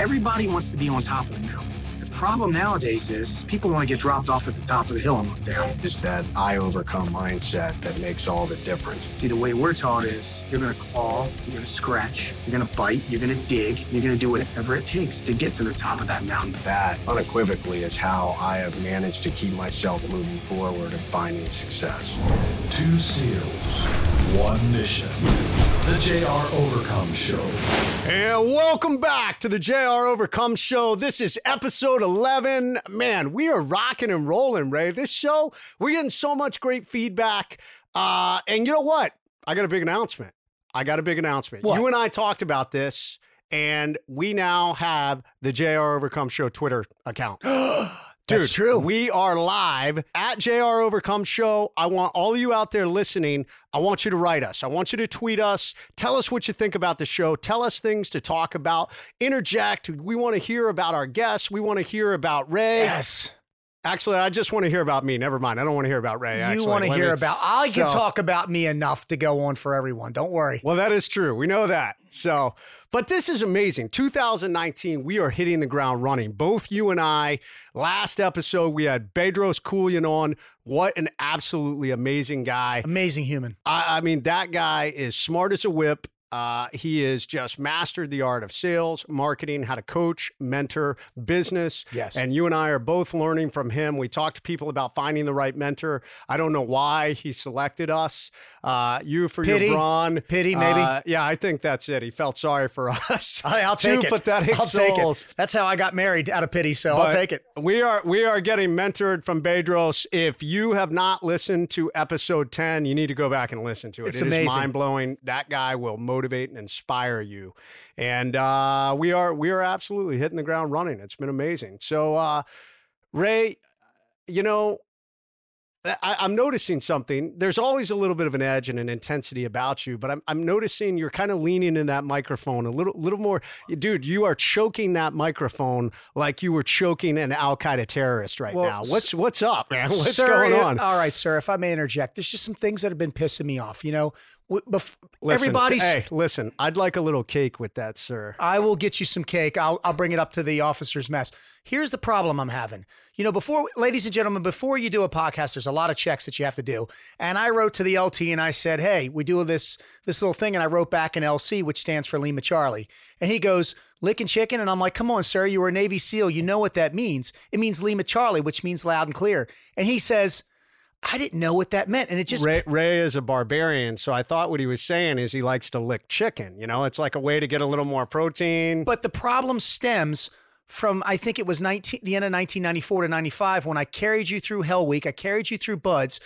Everybody wants to be on top of the mountain. The problem nowadays is people want to get dropped off at the top of the hill and look down. It's that I overcome mindset that makes all the difference. See, the way we're taught is you're going to claw, you're going to scratch, you're going to bite, you're going to dig, you're going to do whatever it takes to get to the top of that mountain. That unequivocally is how I have managed to keep myself moving forward and finding success. Two SEALs, one mission. The JR Overcome Show. And welcome back to the JR Overcome Show. This is episode 11. Man, we are rocking and rolling, Ray. This show, we're getting so much great feedback. Uh, and you know what? I got a big announcement. I got a big announcement. What? You and I talked about this, and we now have the JR Overcome Show Twitter account. Dude, That's true. We are live at JR Overcome Show. I want all of you out there listening. I want you to write us. I want you to tweet us. Tell us what you think about the show. Tell us things to talk about. Interject. We want to hear about our guests. We want to hear about Ray. Yes. Actually, I just want to hear about me. Never mind. I don't want to hear about Ray. You actually. want to Let hear me- about I can talk about me enough to go on for everyone. Don't worry. Well, that is true. We know that. So, but this is amazing. 2019, we are hitting the ground running. Both you and I, last episode, we had Bedros Keuilian on. What an absolutely amazing guy. Amazing human. I, I mean, that guy is smart as a whip. Uh, he has just mastered the art of sales, marketing, how to coach, mentor, business. Yes. And you and I are both learning from him. We talked to people about finding the right mentor. I don't know why he selected us. Uh, you for Pity. your brawn. Pity, maybe. Uh, yeah, I think that's it. He felt sorry for us. I, will Two take it. pathetic I'll take souls. it. That's how I got married out of pity. So I'll take it. We are we are getting mentored from Bedros. If you have not listened to episode 10, you need to go back and listen to it. It's It is amazing. mind blowing. That guy will motivate and inspire you. And uh, we are we are absolutely hitting the ground running. It's been amazing. So uh, Ray, you know, I, I'm noticing something. There's always a little bit of an edge and an intensity about you, but I'm, I'm noticing you're kind of leaning in that microphone a little, little more. Dude, you are choking that microphone like you were choking an Al Qaeda terrorist right Well, now. What's what's up, man? What's sir, going on? All right, sir. If I may interject, there's just some things that have been pissing me off. You know, bef- Listen, everybody's. Hey, listen. I'd like a little cake with that, sir. I will get you some cake. I'll, I'll bring it up to the officer's mess. Here's the problem I'm having. You know, before, ladies and gentlemen, before you do a podcast, there's a lot of checks that you have to do. And I wrote to the LT and I said, hey, we do this this little thing. And I wrote back an LC, which stands for Lima Charlie. And he goes, licking chicken. And I'm like, come on, sir, you were a Navy SEAL. You know what that means. It means Lima Charlie, which means loud and clear. And he says, I didn't know what that meant. And it just Ray, Ray is a barbarian, so I thought what he was saying is he likes to lick chicken. You know, it's like a way to get a little more protein. But the problem stems from I think it was 19, the end of 1994 to 95 when I carried you through Hell Week. I carried you through BUD/S.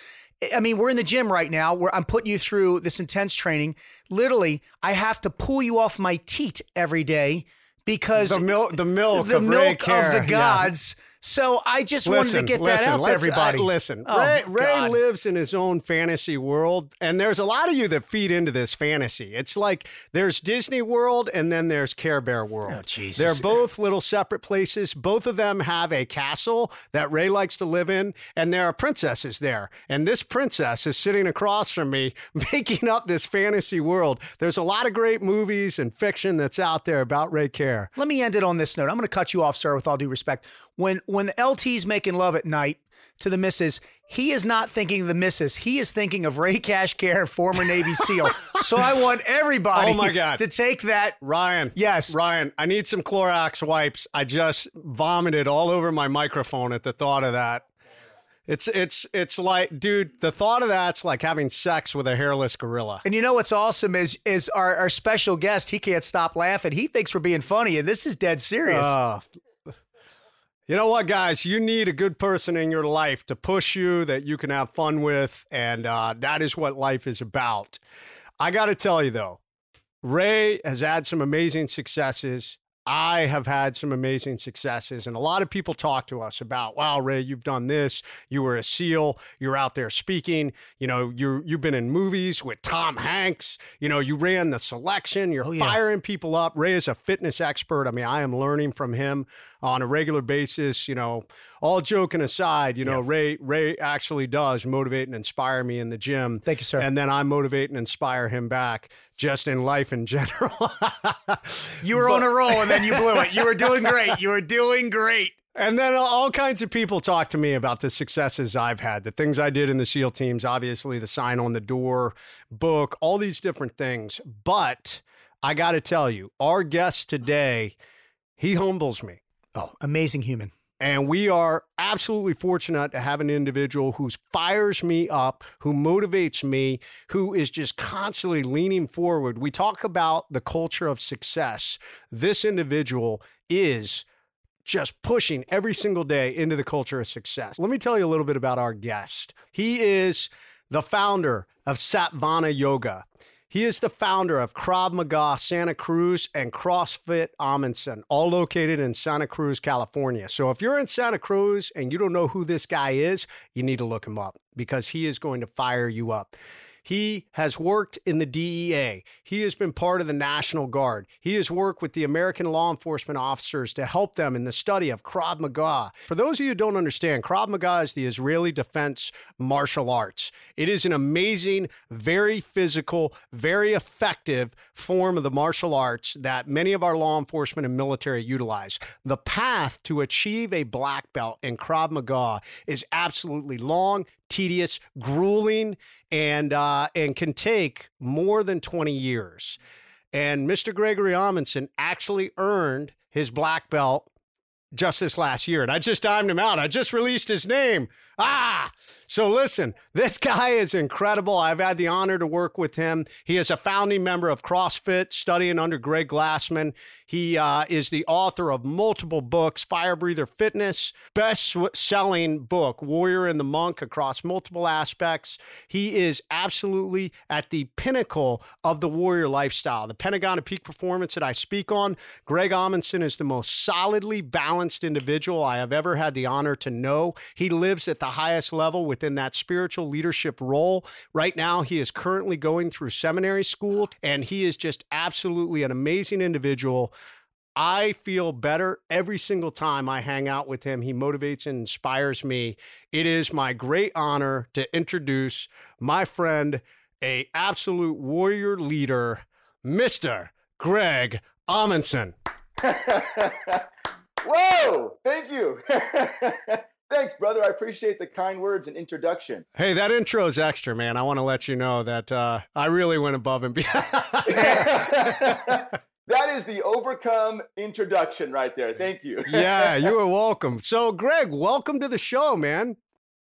I mean, we're in the gym right now where I'm putting you through this intense training. Literally, I have to pull you off my teat every day because the milk, the milk, the of milk of the Yeah. So I just wanted to get that out to everybody. uh, listen, Oh, Ray, Ray lives in his own fantasy world, and there's a lot of you that feed into this fantasy. It's like there's Disney World and then there's Care Bear World. Oh, Jesus. They're both little separate places. Both of them have a castle that Ray likes to live in, and there are princesses there. And this princess is sitting across from me, making up this fantasy world. There's a lot of great movies and fiction that's out there about Ray Care. Let me end it on this note. I'm going to cut you off, sir, with all due respect. When when the LT's making love at night to the missus, he is not thinking of the missus. He is thinking of Ray Cash Care, former Navy SEAL. so I want everybody Oh, my God. to take that. Ryan. Yes. Ryan, I need some Clorox wipes. I just vomited all over my microphone at the thought of that. It's it's it's like, dude, the thought of that's like having sex with a hairless gorilla. And you know what's awesome is is our, our special guest. He can't stop laughing. He thinks we're being funny, and this is dead serious. Uh, you know what, guys? You need a good person in your life to push you that you can have fun with, and uh, that is what life is about. I got to tell you though, Ray has had some amazing successes. I have had some amazing successes, and a lot of people talk to us about, "Wow, Ray, you've done this. You were a SEAL. You're out there speaking. You know, you you've been in movies with Tom Hanks. You know, you ran the selection. You're oh, yeah. firing people up. Ray is a fitness expert. I mean, I am learning from him on a regular basis. You know, all joking aside, you know, Ray Ray actually does motivate and inspire me in the gym. Thank you, sir. And then I motivate and inspire him back just in life in general. You were on a roll and then you blew it. You were doing great. You were doing great. And then all kinds of people talk to me about the successes I've had, the things I did in the SEAL teams, obviously the sign on the door book, all these different things. But I got to tell you, our guest today, he humbles me. Oh, amazing human. And we are absolutely fortunate to have an individual who fires me up, who motivates me, who is just constantly leaning forward. We talk about the culture of success. This individual is just pushing every single day into the culture of success. Let me tell you a little bit about our guest. He is the founder of Satvana Yoga. He is the founder of Krav Maga Santa Cruz and CrossFit Amundson, all located in Santa Cruz, California. So if you're in Santa Cruz and you don't know who this guy is, you need to look him up because he is going to fire you up. He has worked in the DEA. He has been part of the National Guard. He has worked with the American law enforcement officers to help them in the study of Krav Maga. For those of you who don't understand, Krav Maga is the Israeli defense martial arts. It is an amazing, very physical, very effective form of the martial arts that many of our law enforcement and military utilize. The path to achieve a black belt in Krav Maga is absolutely long, tedious, grueling, and uh, and can take more than 20 years. And Mr. Gregory Amundson actually earned his black belt just this last year. And I just timed him out. I just released his name. Ah, so listen, this guy is incredible. I've had the honor to work with him. He is a founding member of CrossFit, studying under Greg Glassman. He uh, is the author of multiple books, Fire Breather Fitness, best selling book, Warrior and the Monk, across multiple aspects. He is absolutely at the pinnacle of the warrior lifestyle. The Pentagon of Peak Performance that I speak on, Greg Amundson is the most solidly balanced individual I have ever had the honor to know. He lives at the highest level within that spiritual leadership role. Right now, he is currently going through seminary school, and he is just absolutely an amazing individual. I feel better every single time I hang out with him. He motivates and inspires me. It is my great honor to introduce my friend, a absolute warrior leader, Mr. Greg Amundson. Whoa! Thank you. Thanks, brother. I appreciate the kind words and introduction. Hey, that intro is extra, man. I want to let you know that uh, I really went above and beyond. that is the overcome introduction right there. Thank you. yeah, you are welcome. So, Greg, welcome to the show, man.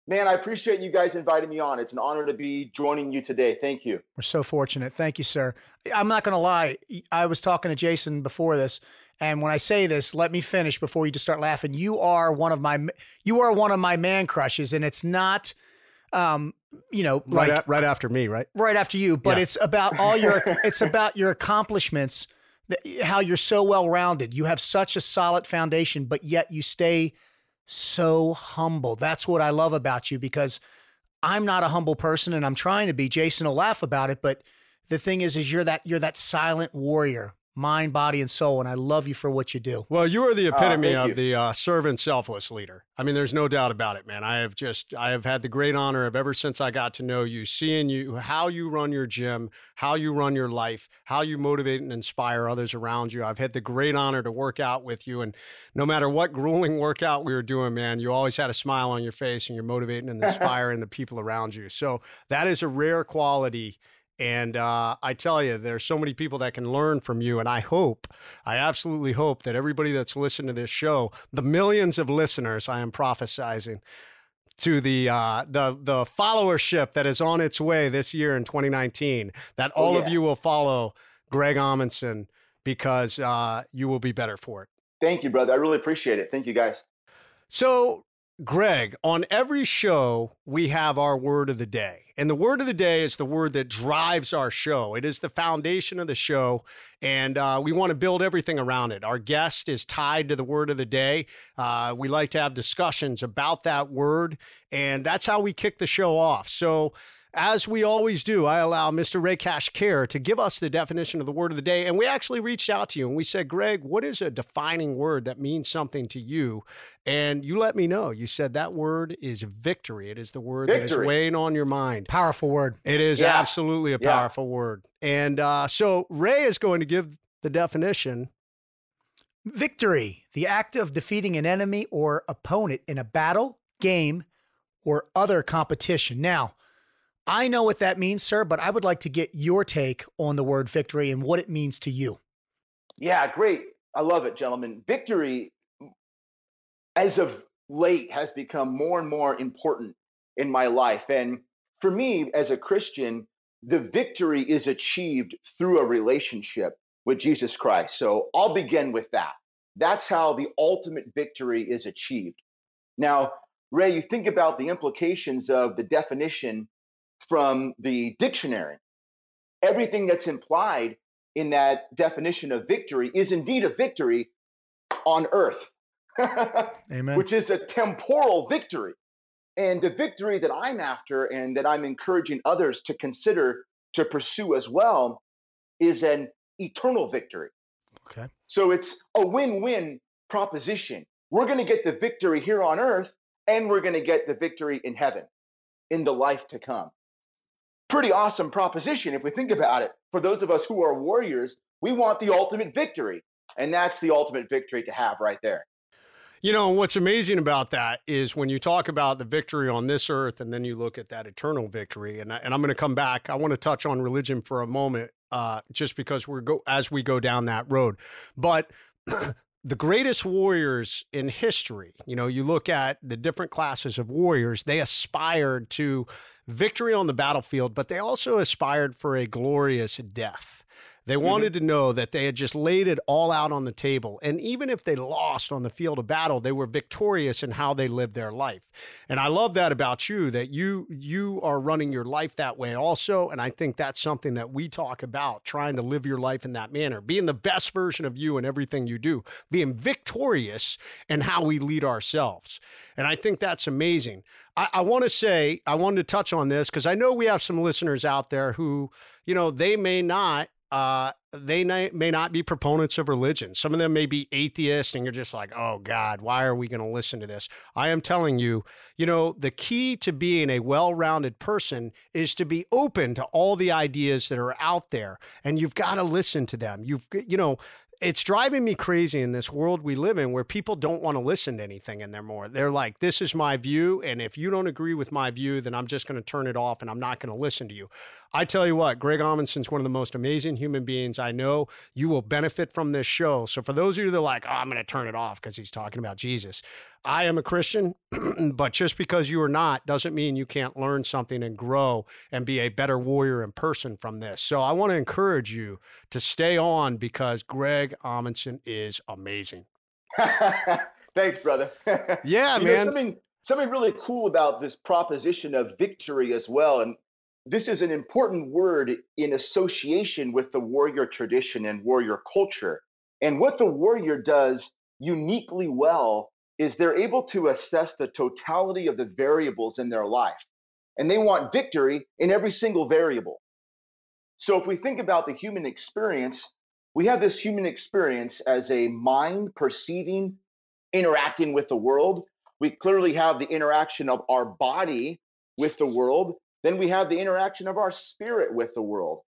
Man, I appreciate you guys inviting me on. It's an honor to be joining you today. Thank you. We're so fortunate. Thank you, sir. I'm not going to lie. I was talking to Jason before this, and when I say this, let me finish before you just start laughing. You are one of my you are one of my man crushes, and it's not um, you know, right, like a, right after me, right? Right after you, but yeah. it's about all your it's about your accomplishments, how you're so well rounded. You have such a solid foundation, but yet you stay so humble. That's what I love about you because I'm not a humble person and I'm trying to be. Jason will laugh about it, but the thing is is you're that you're that silent warrior mind, body, and soul. And I love you for what you do. Well, you are the ah, epitome uh, of you. the uh, servant, selfless leader. I mean, there's no doubt about it, man. I have just, I have had the great honor of ever since I got to know you, seeing you, how you run your gym, how you run your life, how you motivate and inspire others around you. I've had the great honor to work out with you. And no matter what grueling workout we were doing, man, you always had a smile on your face and you're motivating and inspiring the people around you. So that is a rare quality and uh, I tell you, there's so many people that can learn from you. And I hope, I absolutely hope that everybody that's listened to this show, the millions of listeners I am prophesizing to the uh, the the followership that is on its way this year in 2019, that oh, all oh, yeah. of you will follow Greg Amundson because uh, you will be better for it. Thank you, brother. I really appreciate it. Thank you, guys. So Greg, on every show, we have our word of the day. And the word of the day is the word that drives our show. It is the foundation of the show, and uh, we want to build everything around it. Our guest is tied to the word of the day. Uh, we like to have discussions about that word, and that's how we kick the show off. So, as we always do, I allow Mr. Ray Cash Care to give us the definition of the word of the day. And we actually reached out to you and we said, Greg, what is a defining word that means something to you? And you let me know. You said that word is victory. It is the word that is weighing on your mind. Powerful word. It is Yeah. absolutely a Yeah. powerful word. And uh, so Ray is going to give the definition. Victory, the act of defeating an enemy or opponent in a battle, game, or other competition. Now, I know what that means, sir, but I would like to get your take on the word victory and what it means to you. Yeah, great. I love it, gentlemen. Victory, as of late, has become more and more important in my life. And for me, as a Christian, the victory is achieved through a relationship with Jesus Christ. So I'll begin with that. That's how the ultimate victory is achieved. Now, Ray, you think about the implications of the definition from the dictionary. Everything that's implied in that definition of victory is indeed a victory on earth, Amen. which is a temporal victory. And the victory that I'm after and that I'm encouraging others to consider to pursue as well is an eternal victory. Okay. So it's a win win proposition. We're going to get the victory here on earth, and we're going to get the victory in heaven in the life to come. Pretty awesome proposition if we think about it. For those of us who are warriors, we want the ultimate victory. And that's the ultimate victory to have right there. You know, what's amazing about that is when you talk about the victory on this earth and then you look at that eternal victory. And, I, and I'm going to come back. I want to touch on religion for a moment, uh, just because we're go as we go down that road. But the greatest warriors in history, you know, you look at the different classes of warriors, they aspired to victory on the battlefield, but they also aspired for a glorious death. They mm-hmm. wanted to know that they had just laid it all out on the table. And even if they lost on the field of battle, they were victorious in how they lived their life. And I love that about you that you you are running your life that way also, and I think that's something that we talk about, trying to live your life in that manner, being the best version of you in everything you do, being victorious in how we lead ourselves. And I think that's amazing. I, I want to say, I wanted to touch on this because I know we have some listeners out there who, you know, they may not uh, they may, not be proponents of religion. Some of them may be atheists, and you're just like, oh God, why are we going to listen to this? I am telling you, you know, the key to being a well rounded person is to be open to all the ideas that are out there, and you've got to listen to them. You've, you know, it's driving me crazy in this world we live in where people don't want to listen to anything in there more. They're like, this is my view. And if you don't agree with my view, then I'm just going to turn it off and I'm not going to listen to you. I tell you what, Greg Amundson's one of the most amazing human beings I know. You will benefit from this show. So for those of you that are like, oh, I'm going to turn it off because he's talking about Jesus, I am a Christian, but just because you are not doesn't mean you can't learn something and grow and be a better warrior in person from this. So I want to encourage you to stay on because Greg Amundson is amazing. Thanks, brother. Yeah, You know, man. something something really cool about this proposition of victory as well, and this is an important word in association with the warrior tradition and warrior culture. And what the warrior does uniquely well is they're able to assess the totality of the variables in their life, and they want victory in every single variable. So if we think about the human experience, we have this human experience as a mind perceiving, interacting with the world. We clearly have the interaction of our body with the world. Then we have the interaction of our spirit with the world.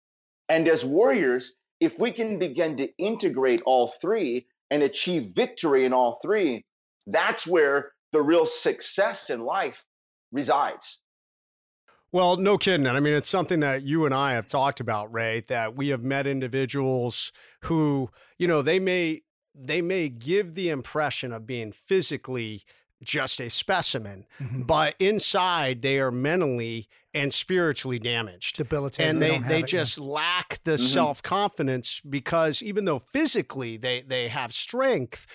And as warriors, if we can begin to integrate all three and achieve victory in all three, that's where the real success in life resides. Well, no kidding. I mean, it's something that you and I have talked about, Ray, that we have met individuals who, you know, they may they may give the impression of being physically just a specimen, Mhm. but inside they are mentally and spiritually damaged. Debilitated. and We they they it, yeah. just lack the Mhm. self-confidence because even though physically they they have strength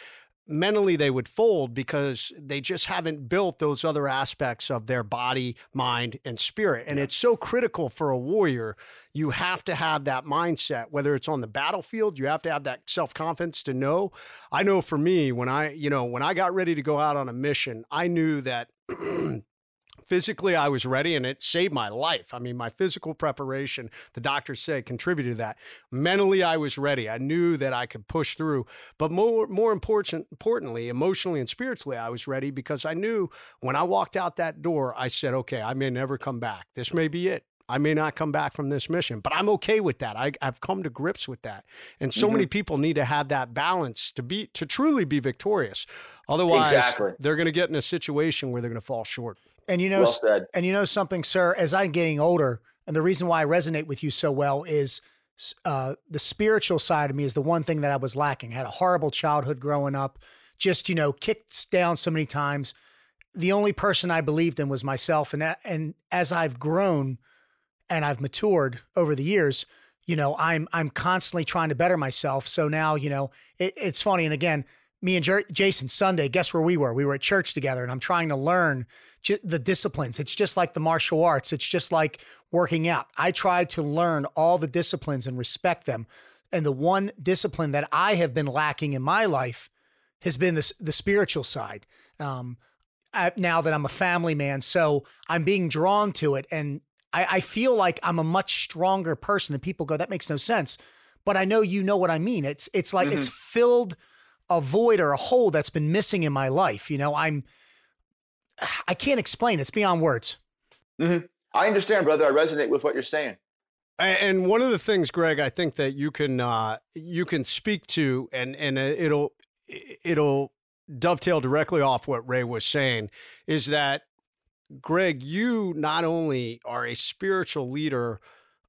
mentally they would fold because they just haven't built those other aspects of their body mind and spirit. And it's so critical for a warrior. You have to have that mindset whether it's on the battlefield you have to have that self-confidence to know. I know for me when i you know when i got ready to go out on a mission i knew that physically I was ready and it saved my life. I mean, my physical preparation, the doctors say, contributed to that. Mentally, I was ready. I knew that I could push through. But more, more important, importantly, emotionally and spiritually, I was ready because I knew when I walked out that door, I said, okay, I may never come back. This may be it. I may not come back from this mission, but I'm okay with that. I, have come to grips with that. And so mm-hmm. many people need to have that balance to be to truly be victorious. Otherwise, exactly. they're going to get in a situation where they're going to fall short. And you know, well and you know something, sir. As I'm getting older, and the reason why I resonate with you so well is uh, the spiritual side of me is the one thing that I was lacking. I had a horrible childhood growing up, just you know, kicked down so many times. The only person I believed in was myself, and that, and as I've grown and I've matured over the years, you know, I'm I'm constantly trying to better myself. So now, you know, it, it's funny. And again, me and Jer- Jason Sunday, guess where we were? We were at church together, and I'm trying to learn j- the disciplines. It's just like the martial arts. It's just like working out. I try to learn all the disciplines and respect them. And the one discipline that I have been lacking in my life has been the the spiritual side. Um, I, now that I'm a family man, so I'm being drawn to it, and I, I feel like I'm a much stronger person. And people go, that makes no sense. But I know you know what I mean. It's it's like mm-hmm. it's filled a void or a hole that's been missing in my life. You know, I'm I can't explain. It's beyond words. Mm-hmm. I understand, brother. I resonate with what you're saying. And one of the things, Greg, I think that you can uh, you can speak to, and and it'll it'll dovetail directly off what Ray was saying, is that Greg, you not only are a spiritual leader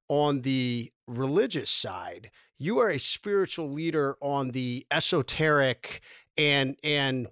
on the religious side, you are a spiritual leader on the esoteric and and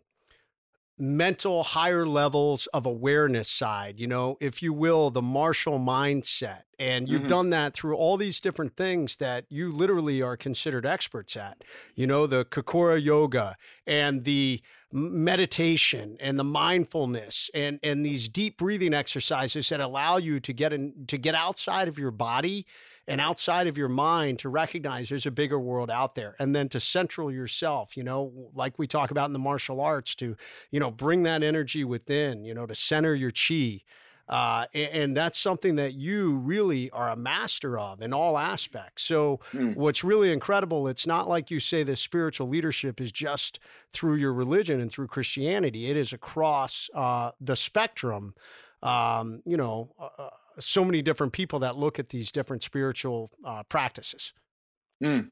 mental higher levels of awareness side, you know, if you will, the martial mindset. And you've mm-hmm. done that through all these different things that you literally are considered experts at. You know, the Kokora yoga and the meditation and the mindfulness and and these deep breathing exercises that allow you to get in to get outside of your body and outside of your mind to recognize there's a bigger world out there and then to central yourself you know like we talk about in the martial arts to you know bring that energy within you know to center your chi uh, and, and, that's something that you really are a master of in all aspects. So, mm. what's really incredible, it's not like you say the spiritual leadership is just through your religion and through Christianity, it is across uh, the spectrum. Um, you know, uh, uh so many different people that look at these different spiritual uh, practices. Mm.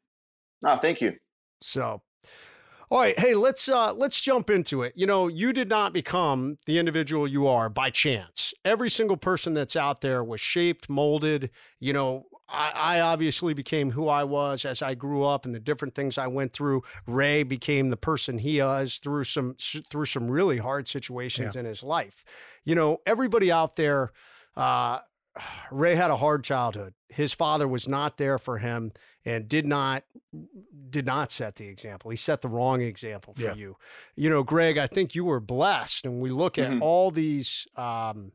Oh, thank you. So, all right, hey, let's uh, let's jump into it. You know, you did not become the individual you are by chance. Every single person that's out there was shaped, molded. You know, I, I, obviously became who I was as I grew up and the different things I went through. Ray became the person he is through some through some really hard situations yeah. in his life. You know, everybody out there uh, Ray had a hard childhood. His father was not there for him and did not did not set the example. He set the wrong example for yeah. you. You know, Greg, I think you were blessed, and we look at mm-hmm. all these um,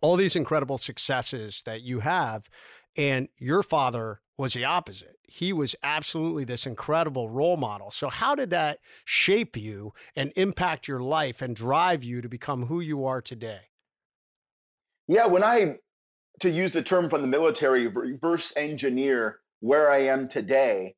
all these incredible successes that you have, and your father was the opposite. He was absolutely this incredible role model. So, how did that shape you and impact your life and drive you to become who you are today? Yeah, when I to use the term from the military, reverse engineer where I am today,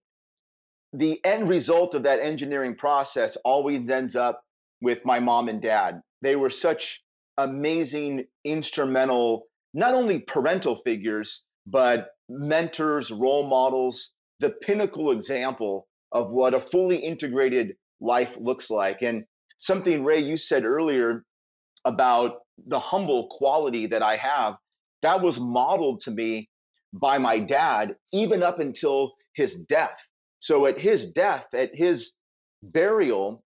the end result of that engineering process always ends up with my mom and dad. They were such amazing, instrumental, not only parental figures, but mentors, role models, the pinnacle example of what a fully integrated life looks like. And something, Ray, you said earlier about the humble quality that I have that was modeled to me by my dad, even up until his death. So at his death, at his burial,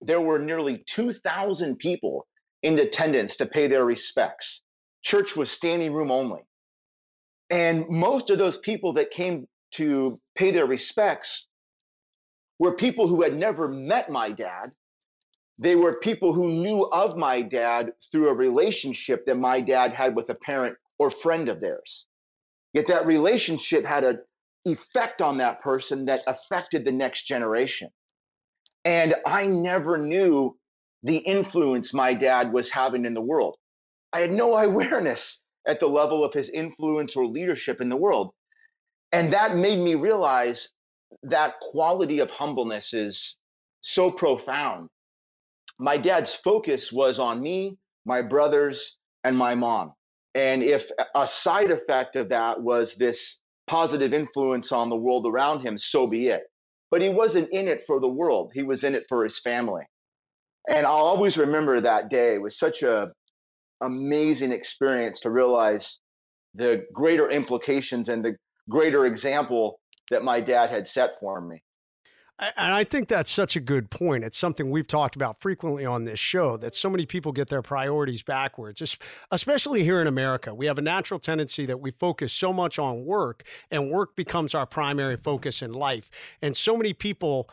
there were nearly 2,000 people in attendance to pay their respects. Church was standing room only. And most of those people that came to pay their respects were people who had never met my dad. They were people who knew of my dad through a relationship that my dad had with a parent or friend of theirs. Yet that relationship had an effect on that person that affected the next generation. And I never knew the influence my dad was having in the world. I had no awareness at the level of his influence or leadership in the world. And that made me realize that quality of humbleness is so profound. My dad's focus was on me, my brothers, and my mom. And if a side effect of that was this positive influence on the world around him, so be it. But he wasn't in it for the world, he was in it for his family. And I'll always remember that day. It was such a amazing experience to realize the greater implications and the greater example that my dad had set for me. And I think that's such a good point. It's something we've talked about frequently on this show that so many people get their priorities backwards, especially here in America. We have a natural tendency that we focus so much on work, and work becomes our primary focus in life. And so many people,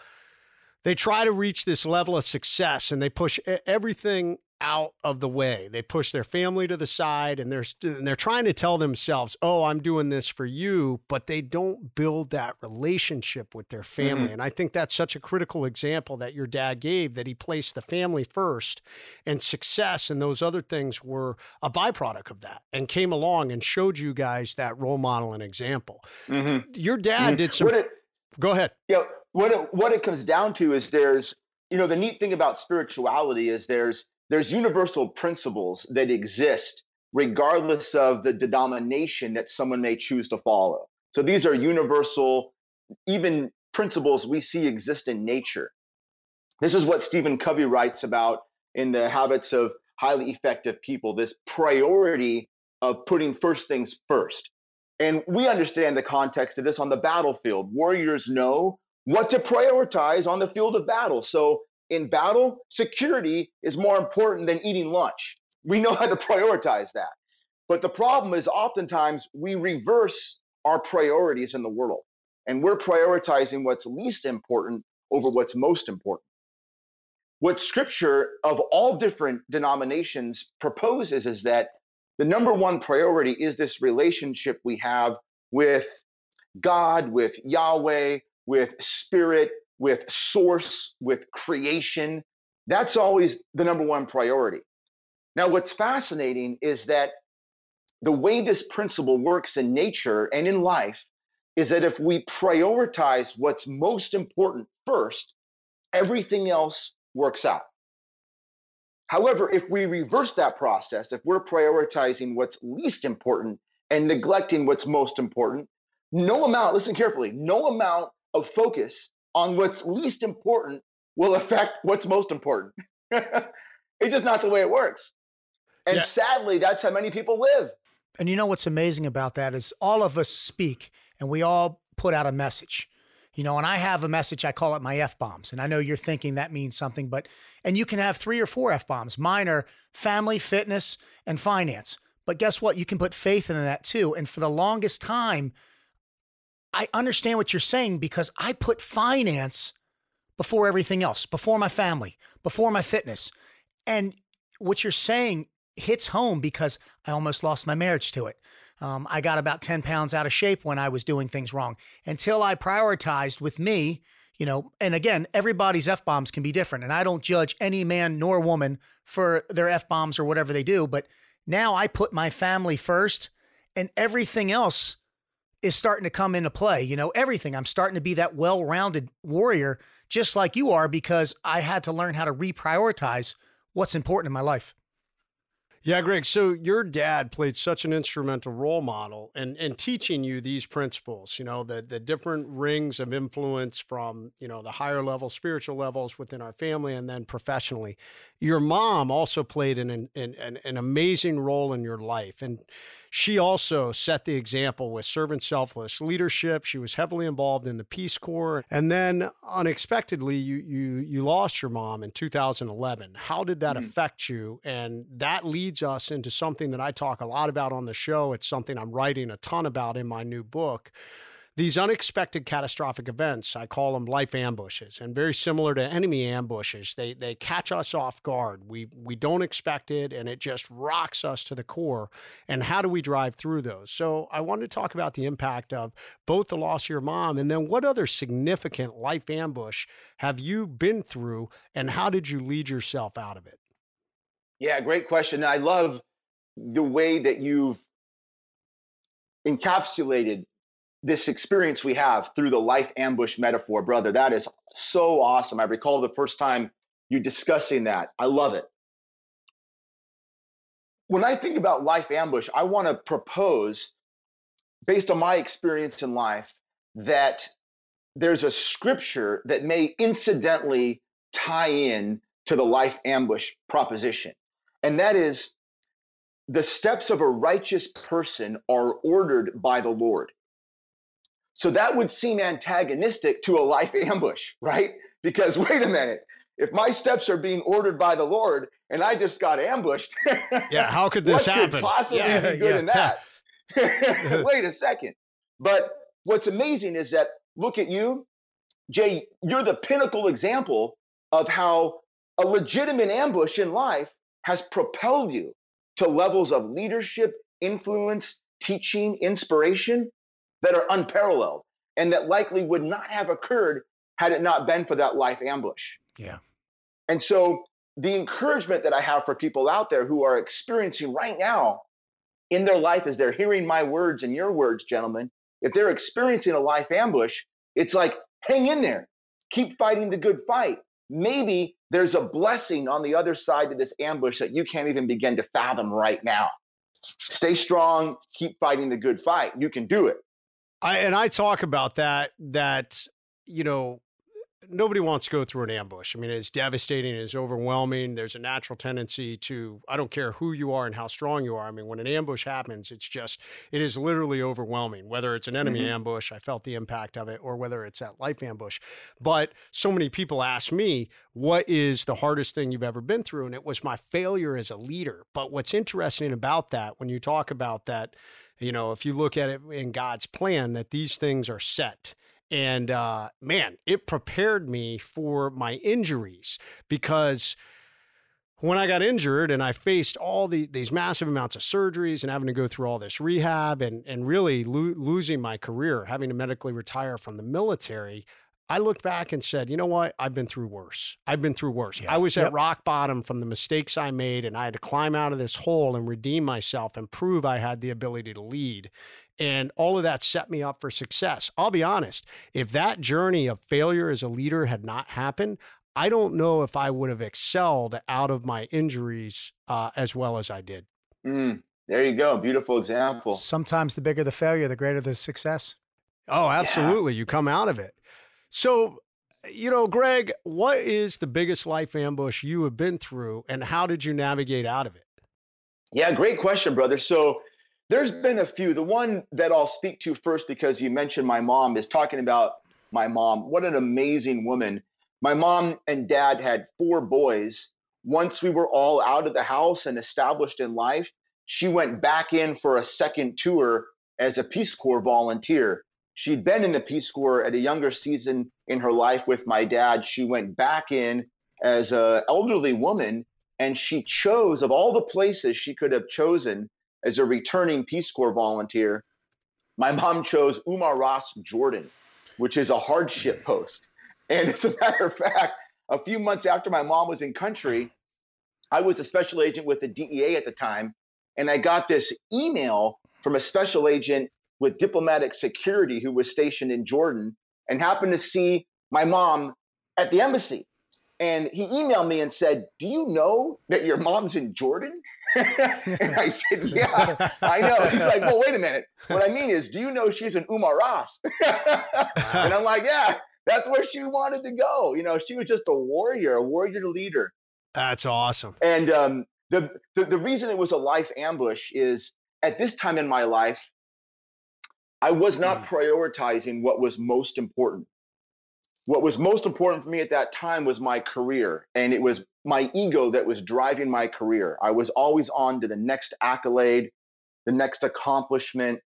they try to reach this level of success and they push everything out of the way. They push their family to the side and they're and they're trying to tell themselves, "Oh, I'm doing this for you," but they don't build that relationship with their family. Mm-hmm. And I think that's such a critical example that your dad gave that he placed the family first and success and those other things were a byproduct of that and came along and showed you guys that role model and example. Mm-hmm. Your dad mm-hmm. did some it, Go ahead. Yeah, what it, what it comes down to is there's you know the neat thing about spirituality is there's there's universal principles that exist regardless of the denomination that someone may choose to follow. So these are universal, even principles we see exist in nature. This is what Stephen Covey writes about in the habits of highly effective people this priority of putting first things first. And we understand the context of this on the battlefield. Warriors know what to prioritize on the field of battle. So in battle, security is more important than eating lunch. We know how to prioritize that. But the problem is oftentimes we reverse our priorities in the world and we're prioritizing what's least important over what's most important. What scripture of all different denominations proposes is that the number one priority is this relationship we have with God, with Yahweh, with spirit, with source, with creation. That's always the number one priority. Now, what's fascinating is that the way this principle works in nature and in life is that if we prioritize what's most important first, everything else works out. However, if we reverse that process, if we're prioritizing what's least important and neglecting what's most important, no amount, listen carefully, no amount of focus on what's least important will affect what's most important. it's just not the way it works. And yeah. sadly, that's how many people live. And you know what's amazing about that is all of us speak and we all put out a message. You know, and I have a message, I call it my F bombs. And I know you're thinking that means something, but, and you can have three or four F bombs. Mine are family, fitness, and finance. But guess what? You can put faith in that too. And for the longest time, I understand what you're saying because I put finance before everything else, before my family, before my fitness. And what you're saying hits home because I almost lost my marriage to it. Um, I got about 10 pounds out of shape when I was doing things wrong until I prioritized with me, you know, and again, everybody's F bombs can be different. And I don't judge any man nor woman for their F bombs or whatever they do. But now I put my family first and everything else is starting to come into play. You know, everything. I'm starting to be that well rounded warrior, just like you are, because I had to learn how to reprioritize what's important in my life. Yeah, Greg. So your dad played such an instrumental role model in, in teaching you these principles, you know, the, the different rings of influence from, you know, the higher level spiritual levels within our family and then professionally. Your mom also played an, an, an, an amazing role in your life. And she also set the example with servant selfless leadership. She was heavily involved in the Peace Corps. And then unexpectedly, you, you, you lost your mom in 2011. How did that mm-hmm. affect you? And that leads us into something that I talk a lot about on the show. It's something I'm writing a ton about in my new book these unexpected catastrophic events, I call them life ambushes, and very similar to enemy ambushes. They they catch us off guard. We we don't expect it, and it just rocks us to the core. And how do we drive through those? So I wanted to talk about the impact of both the loss of your mom, and then what other significant life ambush have you been through, and how did you lead yourself out of it? Yeah, great question. I love the way that you've encapsulated this experience we have through the life ambush metaphor, brother. That is so awesome. I recall the first time you discussing that. I love it. When I think about life ambush, I want to propose, based on my experience in life, that there's a scripture that may incidentally tie in to the life ambush proposition. And that is the steps of a righteous person are ordered by the Lord. So that would seem antagonistic to a life ambush, right? Because wait a minute, if my steps are being ordered by the Lord and I just got ambushed, yeah, how could this what happen? Could possibly yeah, be good yeah, in that? wait a second. But what's amazing is that look at you, Jay. You're the pinnacle example of how a legitimate ambush in life has propelled you to levels of leadership, influence, teaching, inspiration that are unparalleled and that likely would not have occurred had it not been for that life ambush. Yeah. And so the encouragement that I have for people out there who are experiencing right now in their life as they're hearing my words and your words, gentlemen, if they're experiencing a life ambush, it's like, hang in there, keep fighting the good fight. Maybe there's a blessing on the other side of this ambush that you can't even begin to fathom right now. Stay strong, keep fighting the good fight. You can do it. I and I talk about that that you know nobody wants to go through an ambush. I mean, it's devastating, it's overwhelming. There's a natural tendency to, I don't care who you are and how strong you are. I mean, when an ambush happens, it's just, it is literally overwhelming. Whether it's an enemy mm-hmm. ambush, I felt the impact of it, or whether it's that life ambush. But so many people ask me, what is the hardest thing you've ever been through? And it was my failure as a leader. But what's interesting about that, when you talk about that, you know, if you look at it in God's plan, that these things are set. And uh, man, it prepared me for my injuries because when I got injured and I faced all the, these massive amounts of surgeries and having to go through all this rehab and, and really lo- losing my career, having to medically retire from the military, I looked back and said, you know what? I've been through worse. I've been through worse. Yeah. I was yep. at rock bottom from the mistakes I made, and I had to climb out of this hole and redeem myself and prove I had the ability to lead. And all of that set me up for success. I'll be honest, if that journey of failure as a leader had not happened, I don't know if I would have excelled out of my injuries uh, as well as I did. Mm, there you go. Beautiful example. Sometimes the bigger the failure, the greater the success. Oh, absolutely. Yeah. You come out of it. So, you know, Greg, what is the biggest life ambush you have been through and how did you navigate out of it? Yeah, great question, brother. So, there's been a few. The one that I'll speak to first because you mentioned my mom is talking about my mom. What an amazing woman. My mom and dad had four boys. Once we were all out of the house and established in life, she went back in for a second tour as a Peace Corps volunteer. She'd been in the Peace Corps at a younger season in her life with my dad. She went back in as an elderly woman and she chose of all the places she could have chosen as a returning Peace Corps volunteer, my mom chose Umar Ross, Jordan, which is a hardship post. And as a matter of fact, a few months after my mom was in country, I was a special agent with the DEA at the time, and I got this email from a special agent with diplomatic security who was stationed in Jordan and happened to see my mom at the embassy. And he emailed me and said, Do you know that your mom's in Jordan? and I said, Yeah, I know. He's like, Well, wait a minute. What I mean is, do you know she's an Umar Ross? and I'm like, Yeah, that's where she wanted to go. You know, she was just a warrior, a warrior leader. That's awesome. And um, the, the, the reason it was a life ambush is at this time in my life, I was not mm. prioritizing what was most important. What was most important for me at that time was my career and it was my ego that was driving my career. I was always on to the next accolade the next accomplishment.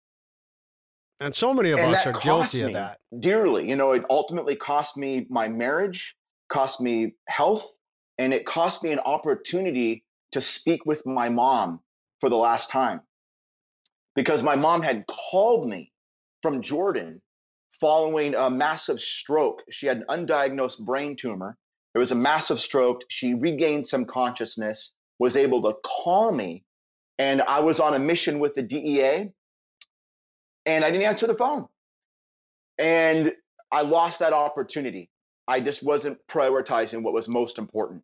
And so many of and us are guilty of that. dearly. You know it ultimately cost me my marriage cost me health and it cost me an opportunity to speak with my mom for the last time. Because my mom had called me from jordan following a massive stroke. She had an undiagnosed brain tumor. There was a massive stroke. She regained some consciousness, was able to call me and I was on a mission with the DEA, and I didn't answer the phone, and I lost that opportunity. I just wasn't prioritizing what was most important,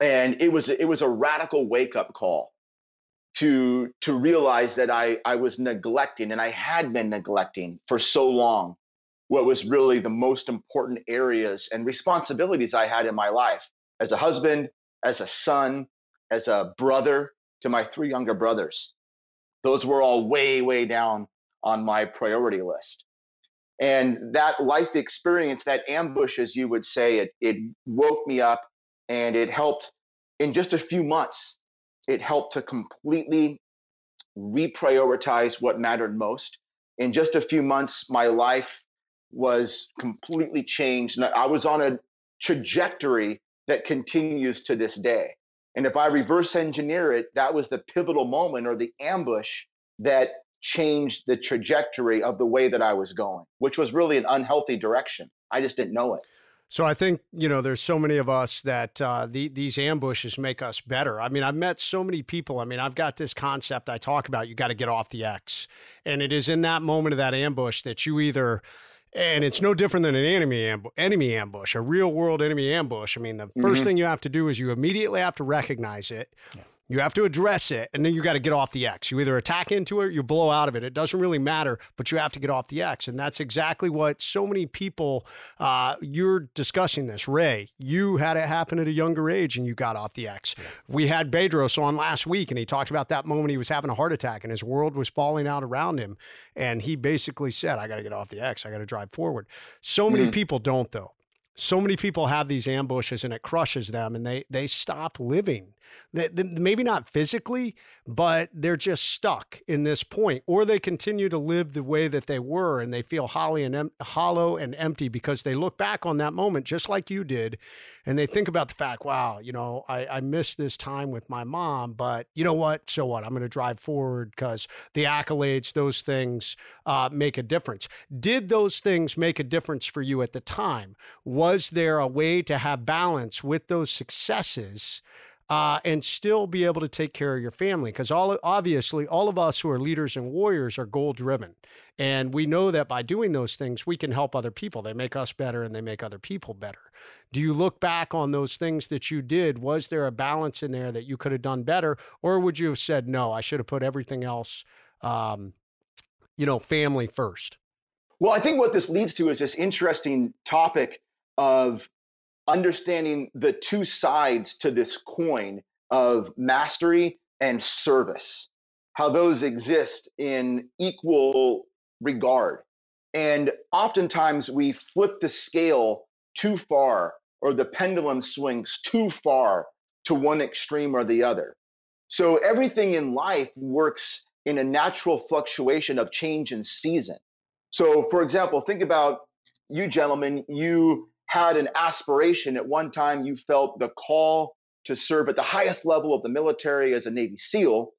and it was it was a radical wake up call to to realize that I I was neglecting, and I had been neglecting for so long what was really the most important areas and responsibilities I had in my life as a husband, as a son, as a brother to my three younger brothers. Those were all way, way down on my priority list. And that life experience, that ambush, as you would say, it, it woke me up and it helped in just a few months. It helped to completely reprioritize what mattered most. In just a few months, my life was completely changed. And I was on a trajectory that continues to this day. And if I reverse engineer it, that was the pivotal moment or the ambush that changed the trajectory of the way that I was going, which was really an unhealthy direction. I just didn't know it. So I think you know there's so many of us that uh, the, these ambushes make us better. I mean, I've met so many people. I mean, I've got this concept I talk about. You got to get off the X, and it is in that moment of that ambush that you either and it's no different than an enemy ambush, enemy ambush, a real world enemy ambush. I mean, the mm-hmm. first thing you have to do is you immediately have to recognize it. Yeah. You have to address it, and then you got to get off the X. You either attack into it, you blow out of it. It doesn't really matter, but you have to get off the X, and that's exactly what so many people. Uh, you're discussing this, Ray. You had it happen at a younger age, and you got off the X. We had Bedros on last week, and he talked about that moment he was having a heart attack, and his world was falling out around him, and he basically said, "I got to get off the X. I got to drive forward." So many mm-hmm. people don't, though so many people have these ambushes and it crushes them and they they stop living they, maybe not physically but they're just stuck in this point or they continue to live the way that they were and they feel hollow and em- hollow and empty because they look back on that moment just like you did and they think about the fact wow you know i, I missed this time with my mom but you know what? So what? I'm going to drive forward because the accolades those things uh, make a difference. Did those things make a difference for you at the time? Was there a way to have balance with those successes uh, and still be able to take care of your family. Because all obviously, all of us who are leaders and warriors are goal driven, and we know that by doing those things, we can help other people. They make us better, and they make other people better. Do you look back on those things that you did? Was there a balance in there that you could have done better, or would you have said, "No, I should have put everything else, um, you know, family first? Well, I think what this leads to is this interesting topic of understanding the two sides to this coin of mastery and service, how those exist in equal regard. And oftentimes we flip the scale too far, or the pendulum swings too far to one extreme or the other. So everything in life works in a natural fluctuation of change and season. So, for example, think about you gentlemen, you had an aspiration. At one time you felt the call to serve at the highest level of the military as a navy seal.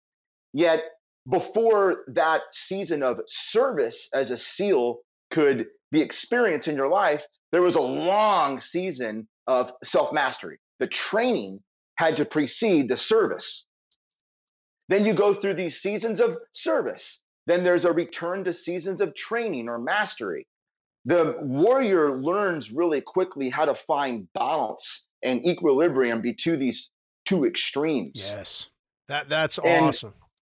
Yet before that season of service as a seal could be experienced in your life there was a long season of self-mastery. The training had to precede the service. Then you go through these seasons of service. Then there's a return to seasons of training or mastery the warrior learns really quickly how to find balance and equilibrium between these two extremes. Yes, that that's and, awesome.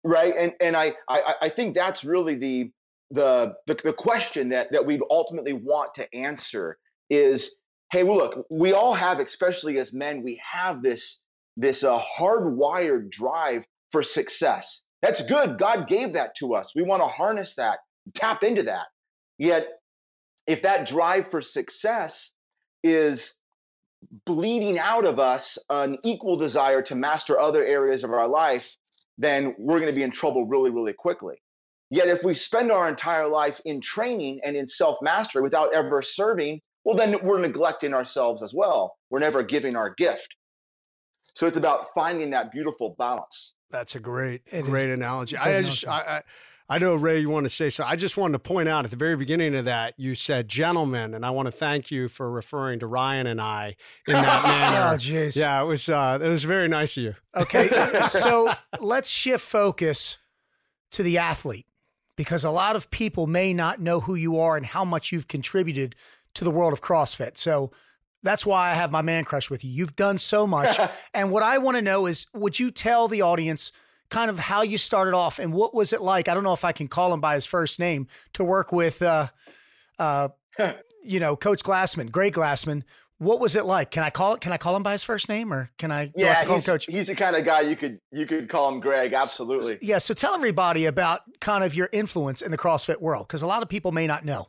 Right, and and I, I I think that's really the the the, the question that that we ultimately want to answer is, hey, well, look, we all have, especially as men, we have this this uh, hardwired drive for success. That's good. God gave that to us. We want to harness that, tap into that. Yet if that drive for success is bleeding out of us an equal desire to master other areas of our life, then we're going to be in trouble really, really quickly. Yet, if we spend our entire life in training and in self mastery without ever serving, well, then we're neglecting ourselves as well. We're never giving our gift. So it's about finding that beautiful balance. That's a great, it great analogy. I just, I, I know Ray, you want to say so. I just wanted to point out at the very beginning of that, you said gentlemen, and I want to thank you for referring to Ryan and I in that manner. Oh, jeez. Yeah, it was uh, it was very nice of you. Okay, so let's shift focus to the athlete because a lot of people may not know who you are and how much you've contributed to the world of CrossFit. So that's why I have my man crush with you. You've done so much. and what I want to know is would you tell the audience kind of how you started off and what was it like? I don't know if I can call him by his first name to work with, uh, uh, you know, Coach Glassman, Greg Glassman. What was it like? Can I call it? Can I call him by his first name, or can I? Yeah, to call him he's, Coach. he's the kind of guy you could you could call him Greg. Absolutely. Yeah. So tell everybody about kind of your influence in the CrossFit world, because a lot of people may not know.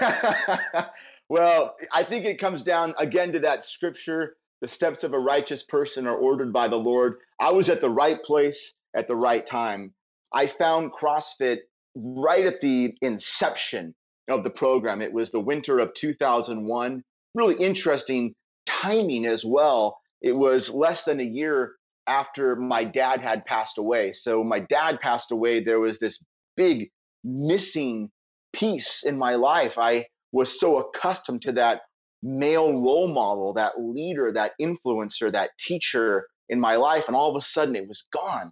well, I think it comes down again to that scripture the steps of a righteous person are ordered by the Lord. I was at the right place at the right time. I found CrossFit right at the inception of the program. It was the winter of 2001. Really interesting timing as well. It was less than a year after my dad had passed away. So, my dad passed away. There was this big missing piece in my life. I was so accustomed to that male role model, that leader, that influencer, that teacher in my life. And all of a sudden it was gone.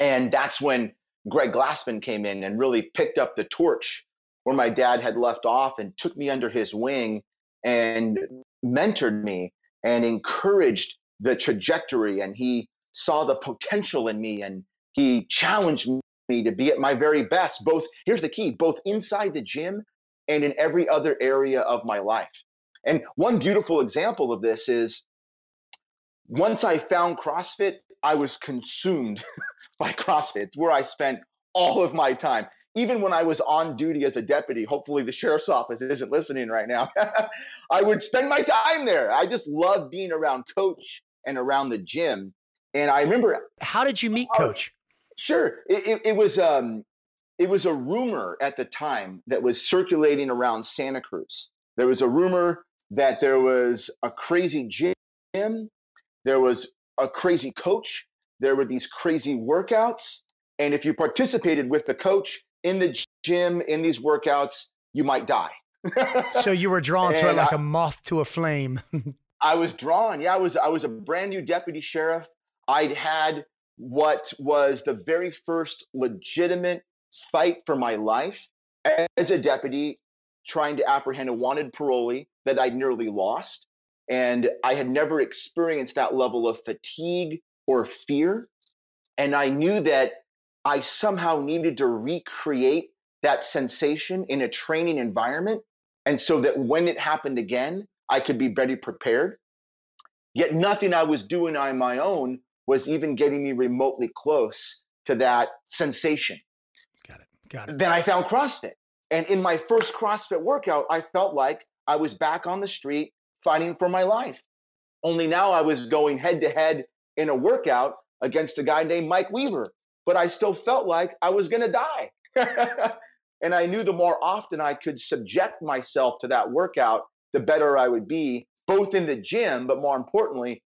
And that's when Greg Glassman came in and really picked up the torch where my dad had left off and took me under his wing and mentored me and encouraged the trajectory. And he saw the potential in me and he challenged me to be at my very best, both, here's the key, both inside the gym and in every other area of my life. And one beautiful example of this is once I found CrossFit, I was consumed by CrossFit. Where I spent all of my time. Even when I was on duty as a deputy, hopefully the sheriff's office isn't listening right now. I would spend my time there. I just loved being around coach and around the gym. And I remember How did you meet Oh, Coach? Sure. It, it, it was um, it was a rumor at the time that was circulating around Santa Cruz. There was a rumor that there was a crazy gym, there was a crazy coach, there were these crazy workouts, and if you participated with the coach in the gym in these workouts, you might die. So you were drawn to it like I- a moth to a flame. I was drawn. Yeah, I was I was a brand new deputy sheriff. I'd had what was the very first legitimate fight for my life as a deputy trying to apprehend a wanted parolee that I'd nearly lost. And I had never experienced that level of fatigue or fear. And I knew that I somehow needed to recreate that sensation in a training environment. And so that when it happened again, I could be better prepared. Yet nothing I was doing on my own was even getting me remotely close to that sensation. Got it. Got it. Then I found CrossFit. And in my first CrossFit workout, I felt like I was back on the street fighting for my life. Only now I was going head to head in a workout against a guy named Mike Weaver, but I still felt like I was going to die. and I knew the more often I could subject myself to that workout, the better I would be, both in the gym, but more importantly,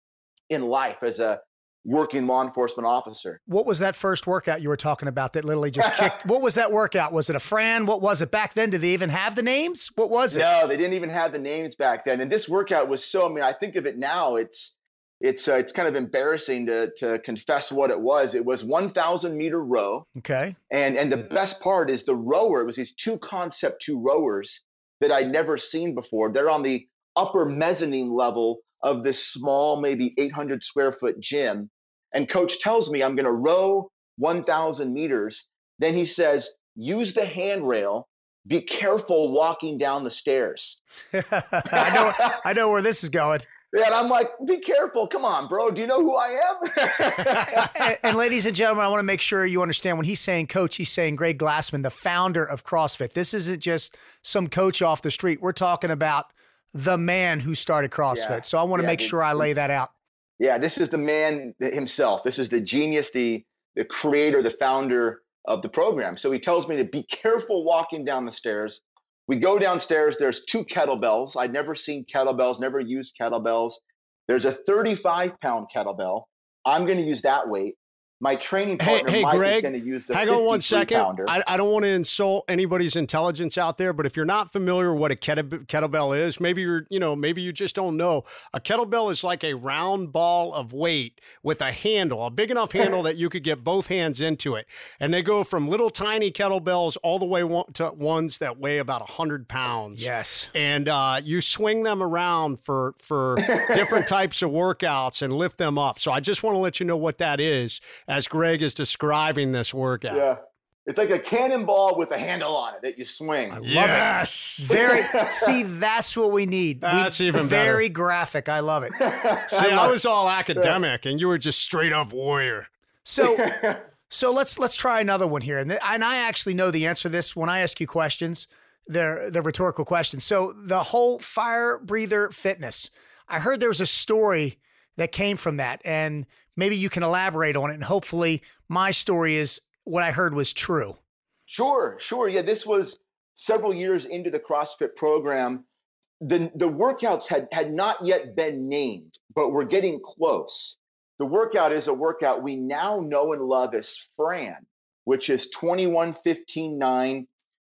in life as a working law enforcement officer. What was that first workout you were talking about that literally just kicked? what was that workout? Was it a Fran? What was it back then? Did they even have the names? What was it? No, they didn't even have the names back then. And this workout was so. I mean, I think of it now. It's it's uh, it's kind of embarrassing to to confess what it was. It was 1,000 meter row, Okay. and and the best part is the rower. It was these two concept two rowers that I'd never seen before. They're on the upper mezzanine level of this small, maybe 800 square foot gym. And coach tells me I'm going to row 1,000 meters. Then he says, use the handrail. Be careful walking down the stairs. I know. I know where this is going. Yeah, and I'm like, be careful. Come on, bro. Do you know who I am? and, and ladies and gentlemen, I want to make sure you understand when he's saying coach, he's saying Greg Glassman, the founder of CrossFit. This isn't just some coach off the street. We're talking about the man who started CrossFit. Yeah. So I want to Yeah, make sure I lay that out. Yeah, this is the man himself. This is the genius, the the creator, the founder of the program. So he tells me to be careful walking down the stairs. We go downstairs. There's two kettlebells. I'd never seen kettlebells, never used kettlebells. There's a 35 pound kettlebell. I'm going to use that weight. My training partner hey, Mike Greg, is going to use the Hang on one 53 second. pounder. I, I don't want to insult anybody's intelligence out there, but if you're not familiar with what a kettle- kettlebell is, maybe you're, you know, maybe you just don't know. A kettlebell is like a round ball of weight with a handle, a big enough handle that you could get both hands into it. And they go from little tiny kettlebells all the way one, to ones that weigh about 100 pounds. Yes. and uh, you swing them around for for different types of workouts and lift them up. So I just want to let you know what that is as Greg is describing this workout. yeah, it's like a cannonball with a handle on it that you swing. I yes. Very. see, that's what we need. We- That's even better. very graphic. I love it. See, I was all academic, and you were just straight up warrior. So, so let's let's try another one here, and th- and I actually know the answer to this when I ask you questions. They're the rhetorical questions. So the whole fire breather fitness. I heard there was a story that came from that, and maybe you can elaborate on it. And hopefully, my story is what I heard was true. Sure, sure. Yeah, this was several years into the CrossFit program. The the workouts had had not yet been named, but we're getting close. The workout is a workout we now know and love as Fran, which is 21 15 9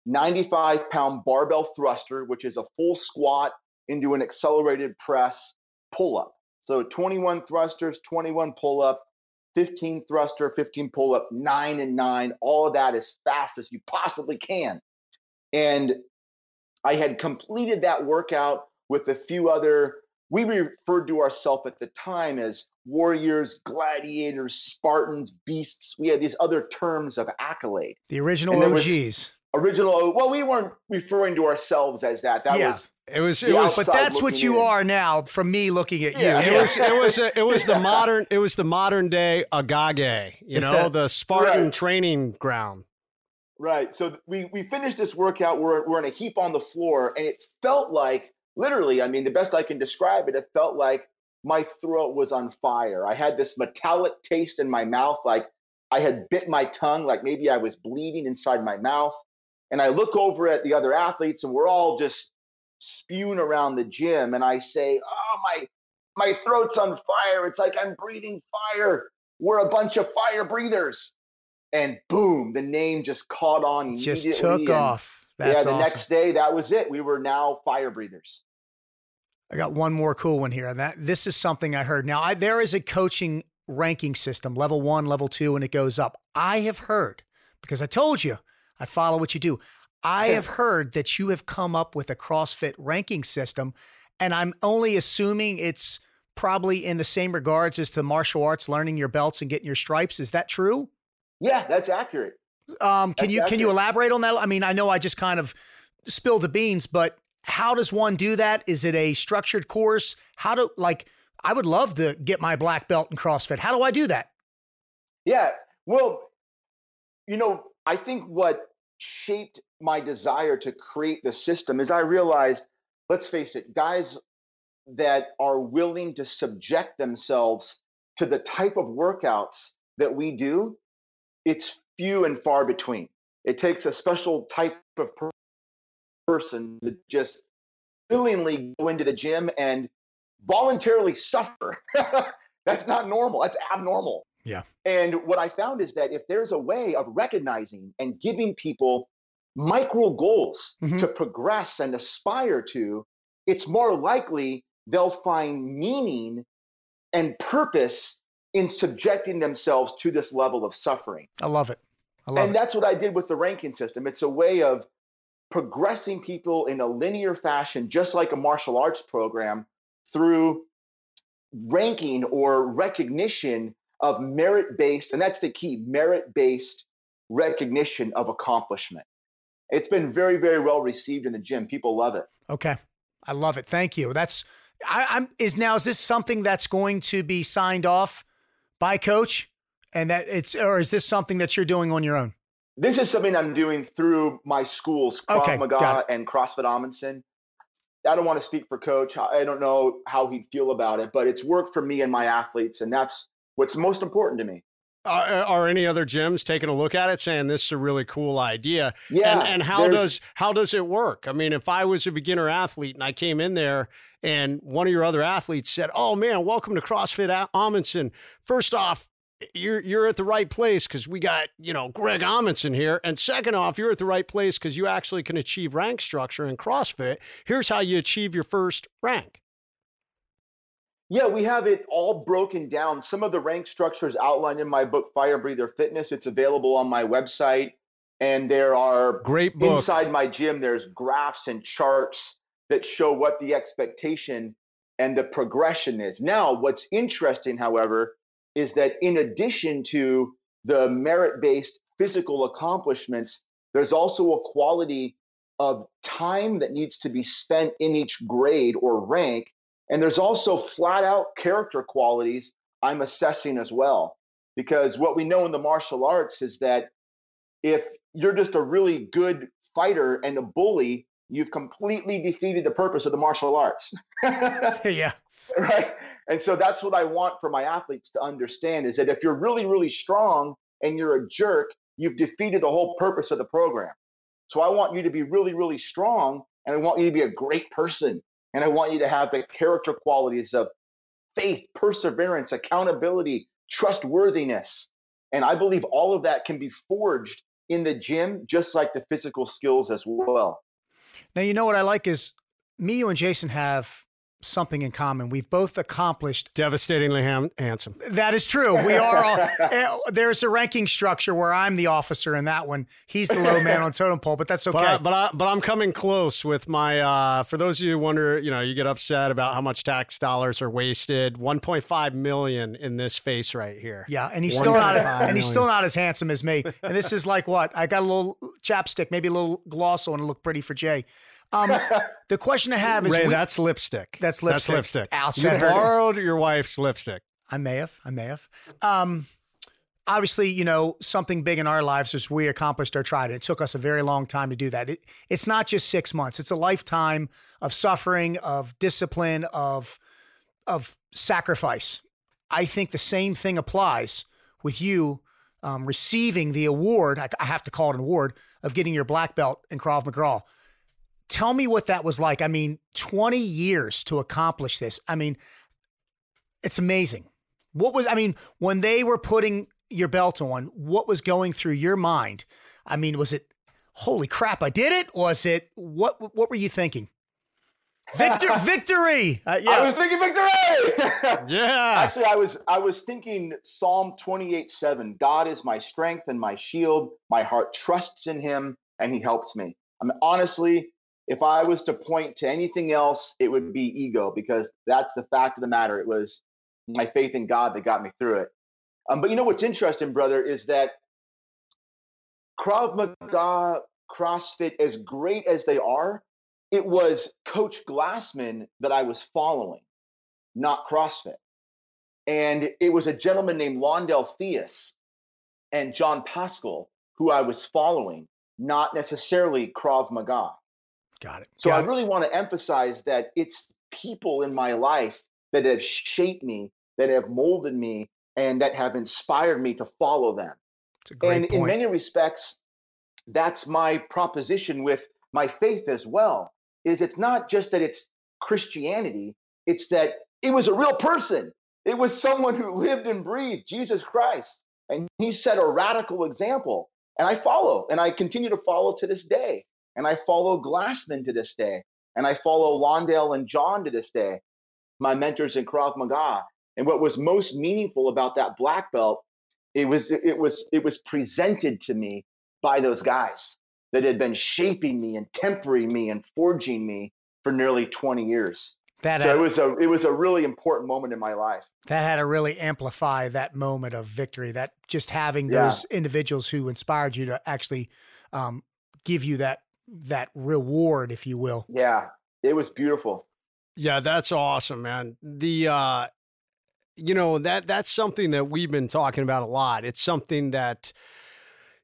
95 pound barbell thruster, which is a full squat into an accelerated press pull up. So 21 thrusters, 21 pull up, 15 thruster, 15 pull up, nine and nine, all of that as fast as you possibly can. And I had completed that workout with a few other, we referred to ourselves at the time as warriors, gladiators, Spartans, beasts. We had these other terms of accolade. The original And there was- OGs. Original, well, we weren't referring to ourselves as that. That Yeah. was It was. It was. But that's what you in. are now from me looking at Yeah, you. It was. It was. A, it was the modern. It was the modern day Agoge. You know, the Spartan Right. training ground. Right. So we we finished this workout. We're we're in a heap on the floor, and it felt like literally. I mean, the best I can describe it. It felt like my throat was on fire. I had this metallic taste in my mouth, like I had bit my tongue, like maybe I was bleeding inside my mouth. And I look over at the other athletes, and we're all just spewing around the gym. And I say, "Oh my, my throat's on fire. It's like I'm breathing fire. We're a bunch of fire breathers." and boom, the name just caught on Just took and off. That's yeah, the awesome. next day, that was it. We were now fire breathers. I got one more cool one here. And that this is something I heard. Now, I, there is a coaching ranking system, level one, level two, and it goes up. I have heard, because I told you, I follow what you do. I have heard that you have come up with a CrossFit ranking system, and I'm only assuming it's probably in the same regards as the martial arts, learning your belts and getting your stripes. Is that true? Yeah, that's accurate. Um, can That's you can you elaborate on that? I mean, I know I just kind of spilled the beans, but how does one do that? Is it a structured course? How do like I would love to get my black belt in CrossFit. How do I do that? Yeah. Well, you know, I think what shaped my desire to create the system is I realized, let's face it, guys that are willing to subject themselves to the type of workouts that we do, it's few and far between. It takes a special type of per- person to just willingly go into the gym and voluntarily suffer. That's not normal. That's abnormal. Yeah. And what I found is that if there's a way of recognizing and giving people micro goals Mhm. to progress and aspire to, it's more likely they'll find meaning and purpose in subjecting themselves to this level of suffering. I love it. I love And it. that's what I did with the ranking system. It's a way of progressing people in a linear fashion, just like a martial arts program, through ranking or recognition of merit based, and that's the key merit based recognition of accomplishment. It's been very, very well received in the gym. People love it. Okay. I love it. Thank you. That's I, I'm is now is this something that's going to be signed off by coach? And that it's or is this something that you're doing on your own? This is something I'm doing through my schools, Krav Okay, Maga and CrossFit Amundson. I don't want to speak for coach. I I don't know how he'd feel about it, but it's worked for me and my athletes, and that's what's most important to me. Are, are any other gyms taking a look at it, saying this is a really cool idea? Yeah. and, and how does how does it work? I mean, if I was a beginner athlete and I came in there and one of your other athletes said, "Oh man, welcome to CrossFit Amundson. First off, you're you're at the right place because we got you know Greg Amundson here, and second off, you're at the right place because you actually can achieve rank structure in CrossFit. Here's how you achieve your first rank. Yeah, we have it all broken down. Some of the rank structures outlined in my book, Fire Breather Fitness. It's available on my website. And there are great book. inside my gym, there's graphs and charts that show what the expectation and the progression is. Now, what's interesting, however, is that in addition to the merit based physical accomplishments, there's also a quality of time that needs to be spent in each grade or rank. And there's also flat out character qualities I'm assessing as well. Because what we know in the martial arts is that if you're just a really good fighter and a bully, you've completely defeated the purpose of the martial arts. yeah. Right. And so that's what I want for my athletes to understand is that if you're really, really strong and you're a jerk, you've defeated the whole purpose of the program. So I want you to be really, really strong and I want you to be a great person. And I want you to have the character qualities of faith, perseverance, accountability, trustworthiness. And I believe all of that can be forged in the gym, just like the physical skills as well. Now, you know what I like is me, you, and Jason have something in common. We've both accomplished devastatingly ham- handsome. That is true. We are. All, eh, there's a ranking structure where I'm the officer in that one. He's the low man on totem pole, but that's okay. But I, but, I, but I'm coming close with my. Uh, for those of you who wonder, you know, you get upset about how much tax dollars are wasted. 1.5 million in this face right here. Yeah, and he's still not. And he's still not as handsome as me. And this is like what I got a little chapstick, maybe a little gloss on to look pretty for Jay. Um, the question I have is Ray, we, that's lipstick. That's lipstick. That's lipstick. Outside you borrowed your wife's lipstick. I may have. I may have. Um, obviously, you know, something big in our lives is we accomplished our try. It took us a very long time to do that. It, it's not just six months. It's a lifetime of suffering, of discipline, of of sacrifice. I think the same thing applies with you um, receiving the award. I, I have to call it an award of getting your black belt in Krav Maga. Tell me what that was like. I mean, 20 years to accomplish this. I mean, it's amazing. What was, I mean, when they were putting your belt on, what was going through your mind? I mean, was it, holy crap, I did it? Was it, what, what were you thinking? Victor, victory! Uh, yeah. I was thinking victory. yeah. Actually, I was I was thinking Psalm twenty eight seven. God is my strength and my shield. My heart trusts in Him, and He helps me. I mean, honestly, if I was to point to anything else, it would be ego because that's the fact of the matter. It was my faith in God that got me through it. Um, but you know what's interesting, brother, is that Krav Maga, CrossFit, as great as they are, it was Coach Glassman that I was following, not CrossFit. And it was a gentleman named Londell Theus and John Pascal who I was following, not necessarily Krav Maga. Got it. So Got I really want to emphasize that it's people in my life that have shaped me, that have molded me, and that have inspired me to follow them. and point. in many respects, that's my proposition with my faith as well. Is it's not just that it's Christianity, it's that it was a real person. It was someone who lived and breathed Jesus Christ. And he set a radical example. And I follow, and I continue to follow to this day. And I follow Glassman to this day. And I follow Londell and John to this day, my mentors in Krav Maga. And what was most meaningful about that black belt, it was it was it was presented to me by those guys that had been shaping me and tempering me and forging me for nearly 20 years. That so had, it was a it was a really important moment in my life. That had to really amplify that moment of victory. That just having those yeah. individuals who inspired you to actually um, give you that that reward, if you will. Yeah, it was beautiful. Yeah, that's awesome, man. The uh you know, that that's something that we've been talking about a lot. It's something that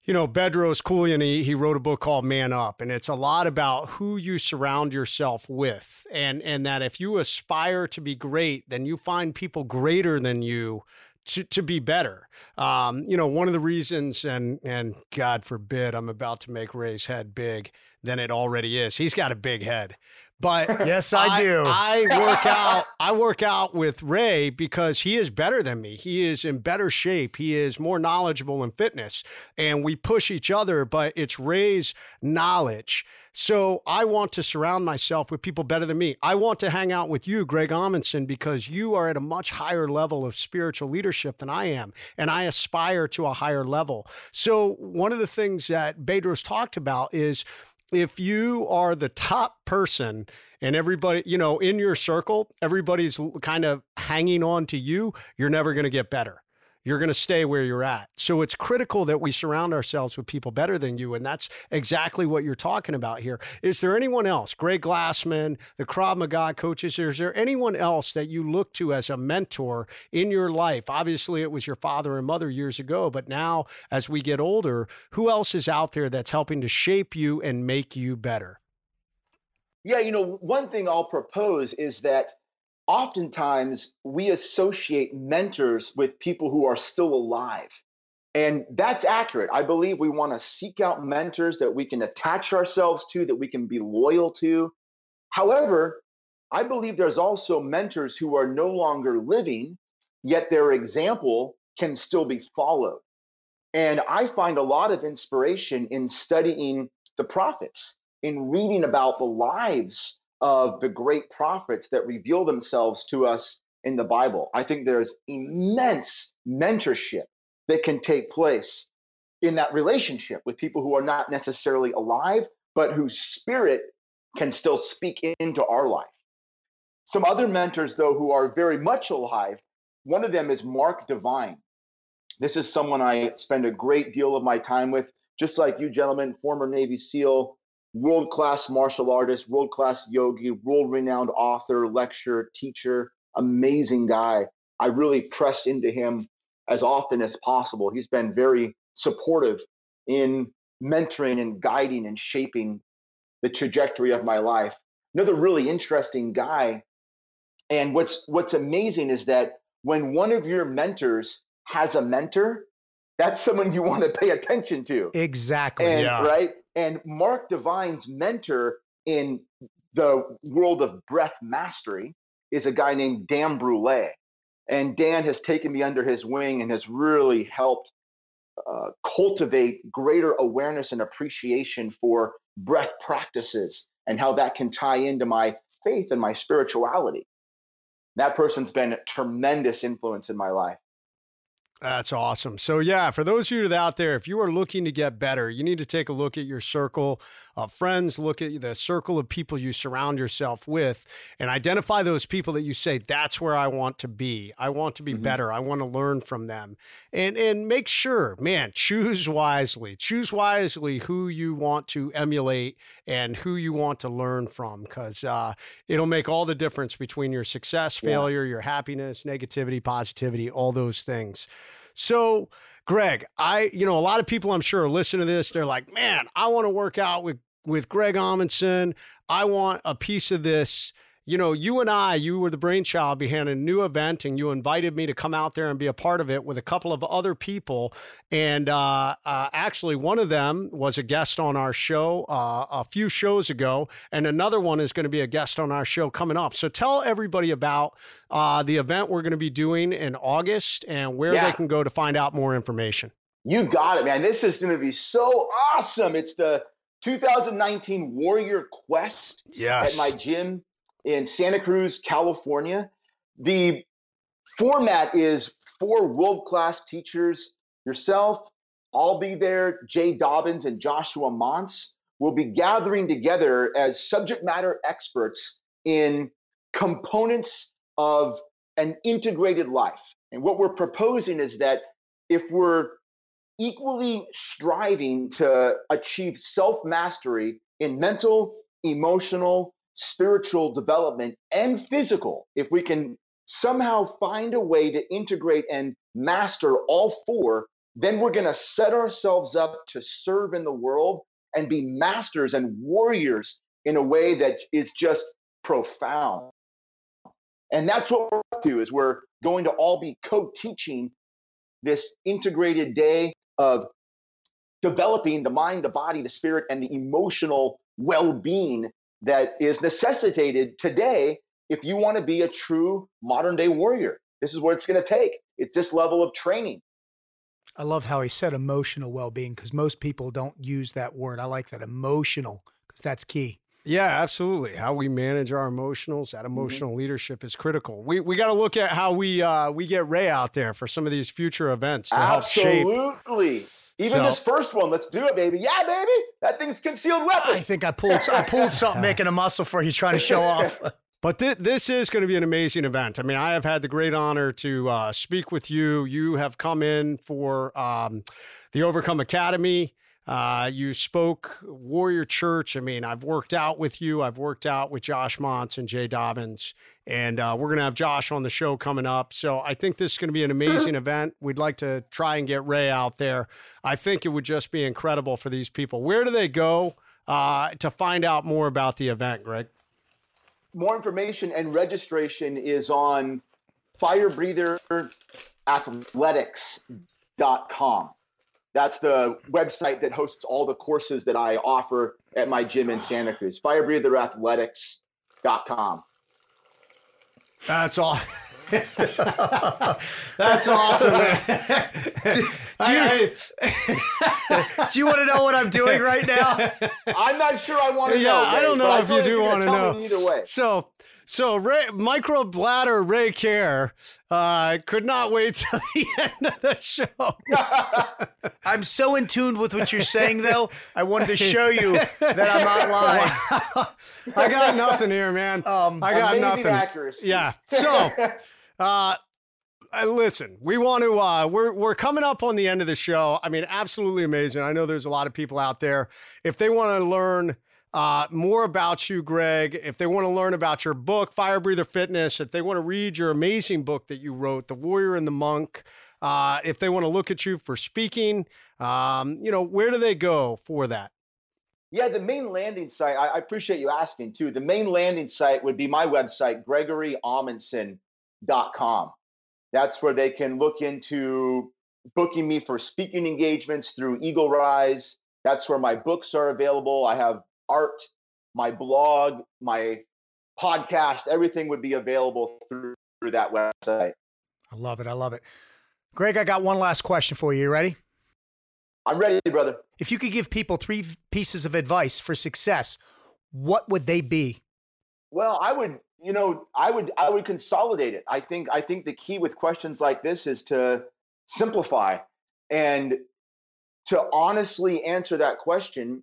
you know, Bedros Keuilian, he, he wrote a book called Man Up, and it's a lot about who you surround yourself with. And and that if you aspire to be great, then you find people greater than you to, to be better. Um, you know, one of the reasons, and and God forbid, I'm about to make Ray's head big than it already is. He's got a big head, But yes, I, I do. I work out. I work out with Ray because he is better than me. He is in better shape. He is more knowledgeable in fitness, and we push each other. But it's Ray's knowledge. So I want to surround myself with people better than me. I want to hang out with you, Greg Amundson, because you are at a much higher level of spiritual leadership than I am, and I aspire to a higher level. So one of the things that Bedros talked about is if you are the top person and everybody, you know, in your circle, everybody's kind of hanging on to you, you're never going to get better. You're going to stay where you're at. So it's critical that we surround ourselves with people better than you. And that's exactly what you're talking about here. Is there anyone else, Greg Glassman, the Krav Maga coaches, is there anyone else that you look to as a mentor in your life? Obviously, it was your father and mother years ago, but now as we get older, who else is out there that's helping to shape you and make you better? Yeah, you know, one thing I'll propose is that oftentimes we associate mentors with people who are still alive. And that's accurate. I believe we want to seek out mentors that we can attach ourselves to, that we can be loyal to. However, I believe there's also mentors who are no longer living, yet their example can still be followed. And I find a lot of inspiration in studying the prophets, in reading about the lives of the great prophets that reveal themselves to us in the Bible. I think there's immense mentorship that can take place in that relationship with people who are not necessarily alive, but whose spirit can still speak into our life. Some other mentors, though, who are very much alive, one of them is Mark Divine. This is someone I spend a great deal of my time with, just like you, gentlemen, former Navy SEAL, world class martial artist, world class yogi, world renowned author, lecturer, teacher, amazing guy. I really pressed into him as often as possible. He's been very supportive in mentoring and guiding and shaping the trajectory of my life. Another really interesting guy. And what's what's amazing is that when one of your mentors has a mentor, that's someone you want to pay attention to. Exactly. And, yeah. Right. And Mark Divine's mentor in the world of breath mastery is a guy named Dan Brule. And Dan has taken me under his wing and has really helped uh, cultivate greater awareness and appreciation for breath practices and how that can tie into my faith and my spirituality. That person's been a tremendous influence in my life. That's awesome. So, yeah, for those of you out there, if you are looking to get better, you need to take a look at your circle of friends, look at the circle of people you surround yourself with, and identify those people that you say, that's where I want to be. I want to be mm-hmm. better. I want to learn from them. And, and make sure, man, choose wisely. Choose wisely who you want to emulate and who you want to learn from because uh, it'll make all the difference between your success, failure, yeah. your happiness, negativity, positivity, all those things. So, Greg, I, you know, a lot of people I'm sure listen to this. They're like, man, I want to work out with with Greg Amundson. I want a piece of this you know, you and I, you were the brainchild behind a new event, and you invited me to come out there and be a part of it with a couple of other people. And uh, uh, actually, one of them was a guest on our show uh, a few shows ago, and another one is going to be a guest on our show coming up. So tell everybody about uh, the event we're going to be doing in August and where yeah. they can go to find out more information. You got it, man. This is going to be so awesome. It's the 2019 Warrior Quest yes. at my gym in Santa Cruz, California. The format is four world class teachers, yourself, I'll be there, Jay Dobbins and Joshua Monts will be gathering together as subject matter experts in components of an integrated life. And what we're proposing is that if we're equally striving to achieve self mastery in mental, emotional, spiritual development and physical, if we can somehow find a way to integrate and master all four, then we're going to set ourselves up to serve in the world and be masters and warriors in a way that is just profound. And that's what we're up to is we're going to all be co-teaching this integrated day of developing the mind, the body, the spirit, and the emotional well-being that is necessitated today if you want to be a true modern day warrior. This is what it's going to take. It's this level of training. I love how he said emotional well being because most people don't use that word. I like that emotional because that's key. Yeah, absolutely. How we manage our emotionals, that mm-hmm. emotional mm-hmm. leadership is critical. We we got to look at how we uh, we get Ray out there for some of these future events to absolutely. help shape. Even so, this first one, let's do it, baby. Yeah, baby. That thing's concealed weapon. I think I pulled I pulled something making a muscle for you trying to show off. But th- this is going to be an amazing event. I mean, I have had the great honor to uh, speak with you. You have come in for um, the Overcome Academy. Uh, you spoke Warrior Church. I mean, I've worked out with you. I've worked out with Josh Montz and Jay Dobbins, and uh, we're going to have Josh on the show coming up. So I think this is going to be an amazing event. We'd like to try and get Ray out there. I think it would just be incredible for these people. Where do they go uh, to find out more about the event, Greg? More information and registration is on firebreatherathletics.com. That's the website that hosts all the courses that I offer at my gym in Santa Cruz. Firebreatherathletics.com. That's all. That's awesome. do, do, you, do you want to know what I'm doing right now? I'm not sure I want to yeah, know. Yeah, I don't know if you do want to know. Either way. So so Ray, micro bladder Ray Care uh, could not wait till the end of the show. I'm so in tune with what you're saying, though. I wanted to show you that I'm not lying. I got nothing here, man. Um, I got nothing. Accuracy. Yeah. So, uh, listen, we want to. Uh, we're we're coming up on the end of the show. I mean, absolutely amazing. I know there's a lot of people out there if they want to learn uh, more about you, Greg, if they want to learn about your book, Fire Breather Fitness, if they want to read your amazing book that you wrote, The Warrior and the Monk, uh, if they want to look at you for speaking, um, you know, where do they go for that? Yeah, the main landing site, I, appreciate you asking too. The main landing site would be my website, gregoryamundson.com. That's where they can look into booking me for speaking engagements through Eagle Rise. That's where my books are available. I have art, my blog, my podcast, everything would be available through, through that website. I love it. I love it. Greg, I got one last question for you. You ready? I'm ready, brother. If you could give people three pieces of advice for success, what would they be? Well, I would, you know, I would I would consolidate it. I think I think the key with questions like this is to simplify and to honestly answer that question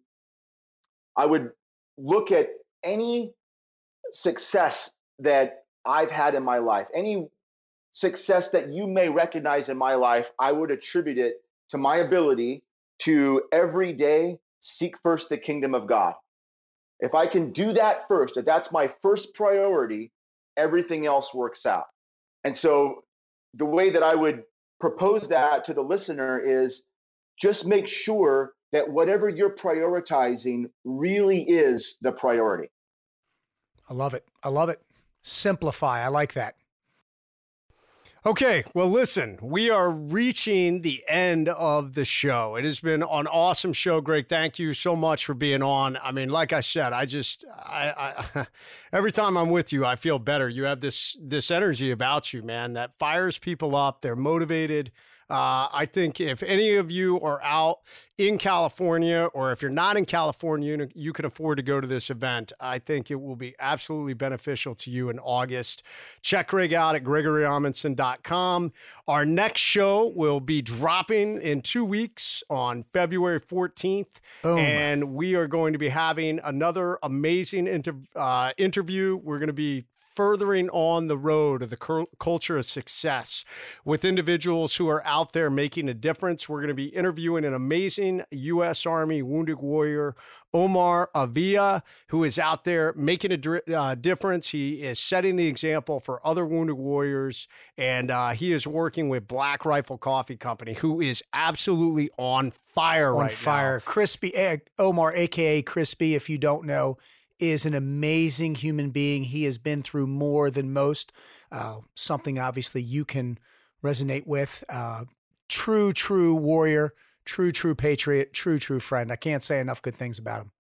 I would look at any success that I've had in my life, any success that you may recognize in my life, I would attribute it to my ability to every day seek first the kingdom of God. If I can do that first, if that's my first priority, everything else works out. And so the way that I would propose that to the listener is just make sure that whatever you're prioritizing really is the priority. I love it. I love it. Simplify. I like that. Okay, well, listen, we are reaching the end of the show. It has been an awesome show, Greg. Thank you so much for being on. I mean, like I said, I just, I, I every time I'm with you, I feel better. You have this this energy about you, man, that fires people up. They're motivated. Uh, I think if any of you are out in California, or if you're not in California, you can afford to go to this event. I think it will be absolutely beneficial to you in August. Check Greg out at gregoryamundson.com. Our next show will be dropping in two weeks on February 14th. Boom. And we are going to be having another amazing inter- uh, interview. We're going to be furthering on the road of the culture of success with individuals who are out there making a difference. We're going to be interviewing an amazing U.S. Army wounded warrior, Omar Avila, who is out there making a uh, difference. He is setting the example for other wounded warriors, and uh, he is working with Black Rifle Coffee Company, who is absolutely on fire on right fire. now. Crispy eh, Omar, aka Crispy, if you don't know is an amazing human being. He has been through more than most, uh, something obviously you can resonate with. Uh, true, true warrior, true, true patriot, true, true friend. I can't say enough good things about him.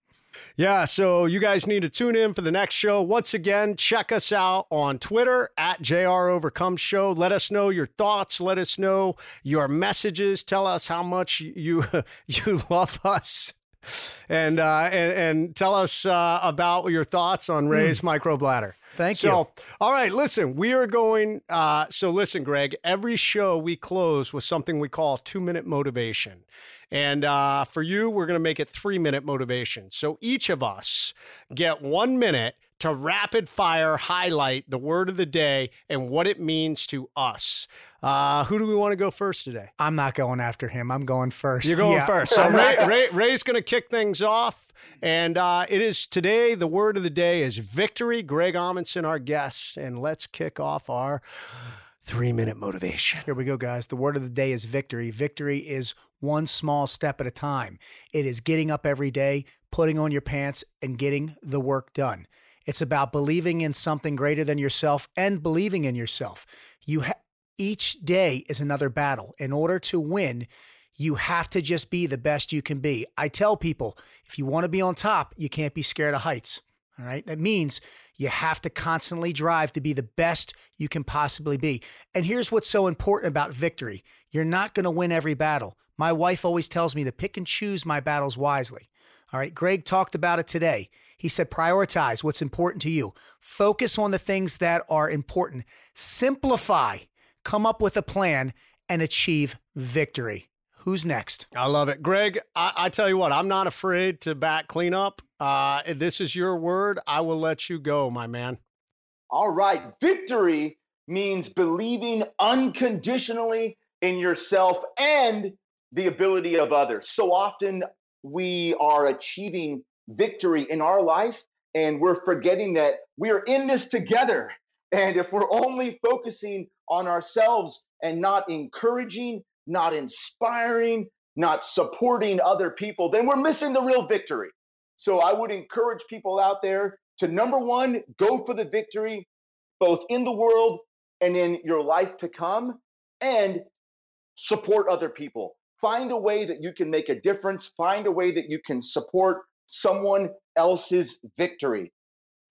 Yeah, so you guys need to tune in for the next show. Once again, check us out on Twitter at JR Overcome Show. Let us know your thoughts. Let us know your messages. Tell us how much you you love us. And uh, and, and tell us uh, about your thoughts on Ray's mm. microbladder. Thank so, you. all right, listen, we are going. Uh, so, listen, Greg, every show we close with something we call two minute motivation. And uh, for you, we're going to make it three minute motivation. So each of us get one minute to rapid fire highlight the word of the day and what it means to us. Uh, who do we want to go first today? I'm not going after him. I'm going first. You're going yeah. first. So Ray, Ray, Ray's going to kick things off. And uh, it is today, the word of the day is victory. Greg Amundson, our guest. And let's kick off our three minute motivation. Here we go, guys. The word of the day is victory. Victory is one small step at a time. It is getting up every day, putting on your pants, and getting the work done. It's about believing in something greater than yourself and believing in yourself. You ha- each day is another battle. In order to win, you have to just be the best you can be. I tell people, if you want to be on top, you can't be scared of heights. All right? That means you have to constantly drive to be the best you can possibly be. And here's what's so important about victory. You're not going to win every battle, my wife always tells me to pick and choose my battles wisely. All right, Greg talked about it today. He said, prioritize what's important to you, focus on the things that are important, simplify, come up with a plan, and achieve victory. Who's next? I love it. Greg, I, I tell you what, I'm not afraid to back cleanup. Uh, if this is your word, I will let you go, my man. All right. Victory means believing unconditionally in yourself and the ability of others. So often we are achieving victory in our life and we're forgetting that we are in this together. And if we're only focusing on ourselves and not encouraging, not inspiring, not supporting other people, then we're missing the real victory. So I would encourage people out there to number one, go for the victory, both in the world and in your life to come, and support other people find a way that you can make a difference, find a way that you can support someone else's victory.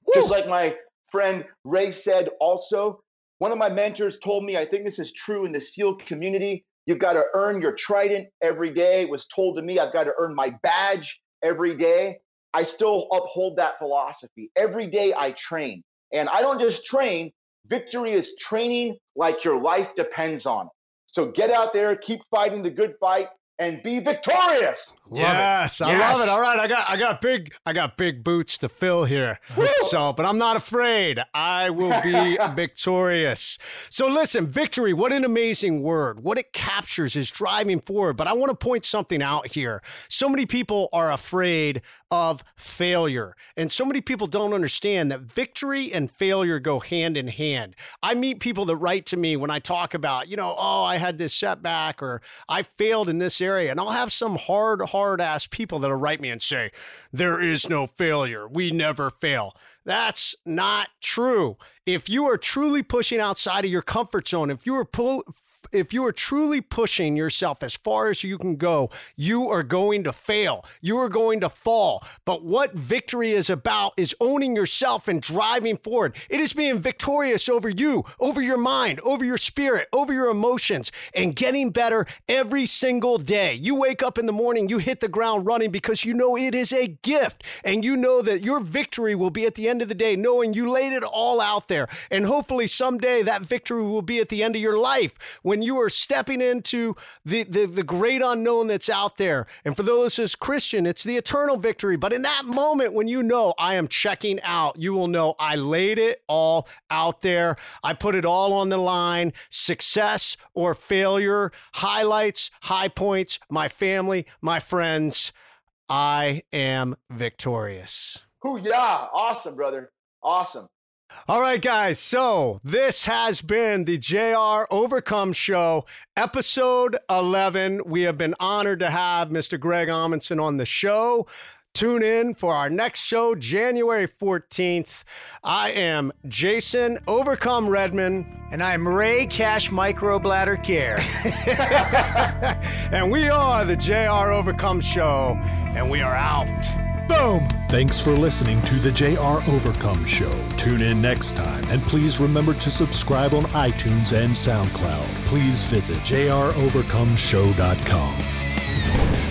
Woo! Just like my friend Ray said, also, one of my mentors told me, I think this is true in the SEAL community. You've got to earn your trident every day. It was told to me, I've got to earn my badge every day. I still uphold that philosophy. Every day I train. And I don't just train, victory is training like your life depends on it. So get out there, keep fighting the good fight, and be victorious. Love yes, it. I yes. love it. All right, I got I got big I got big boots to fill here. so, but I'm not afraid. I will be victorious. So listen, victory, what an amazing word. What it captures is driving forward. But I want to point something out here. So many people are afraid of failure. And so many people don't understand that victory and failure go hand in hand. I meet people that write to me when I talk about, you know, oh, I had this setback or I failed in this area. And I'll have some hard, hard ass people that'll write me and say, there is no failure. We never fail. That's not true. If you are truly pushing outside of your comfort zone, if you are pull, if you are truly pushing yourself as far as you can go, you are going to fail. You are going to fall. But what victory is about is owning yourself and driving forward. It is being victorious over you, over your mind, over your spirit, over your emotions, and getting better every single day. You wake up in the morning, you hit the ground running because you know it is a gift. And you know that your victory will be at the end of the day, knowing you laid it all out there. And hopefully someday that victory will be at the end of your life when you are stepping into the, the, the great unknown that's out there. And for those as Christian, it's the eternal victory. But in that moment when you know I am checking out, you will know I laid it all out there. I put it all on the line. Success or failure, highlights, high points, my family, my friends. I am victorious. Who yeah, awesome, brother. Awesome. All right, guys. So this has been the JR Overcome Show, episode 11. We have been honored to have Mr. Greg Amundson on the show. Tune in for our next show, January 14th. I am Jason Overcome Redman. And I'm Ray Cash Microbladder Care. and we are the JR Overcome Show, and we are out. Boom. Thanks for listening to the JR Overcome Show. Tune in next time and please remember to subscribe on iTunes and SoundCloud. Please visit jrovercomeshow.com.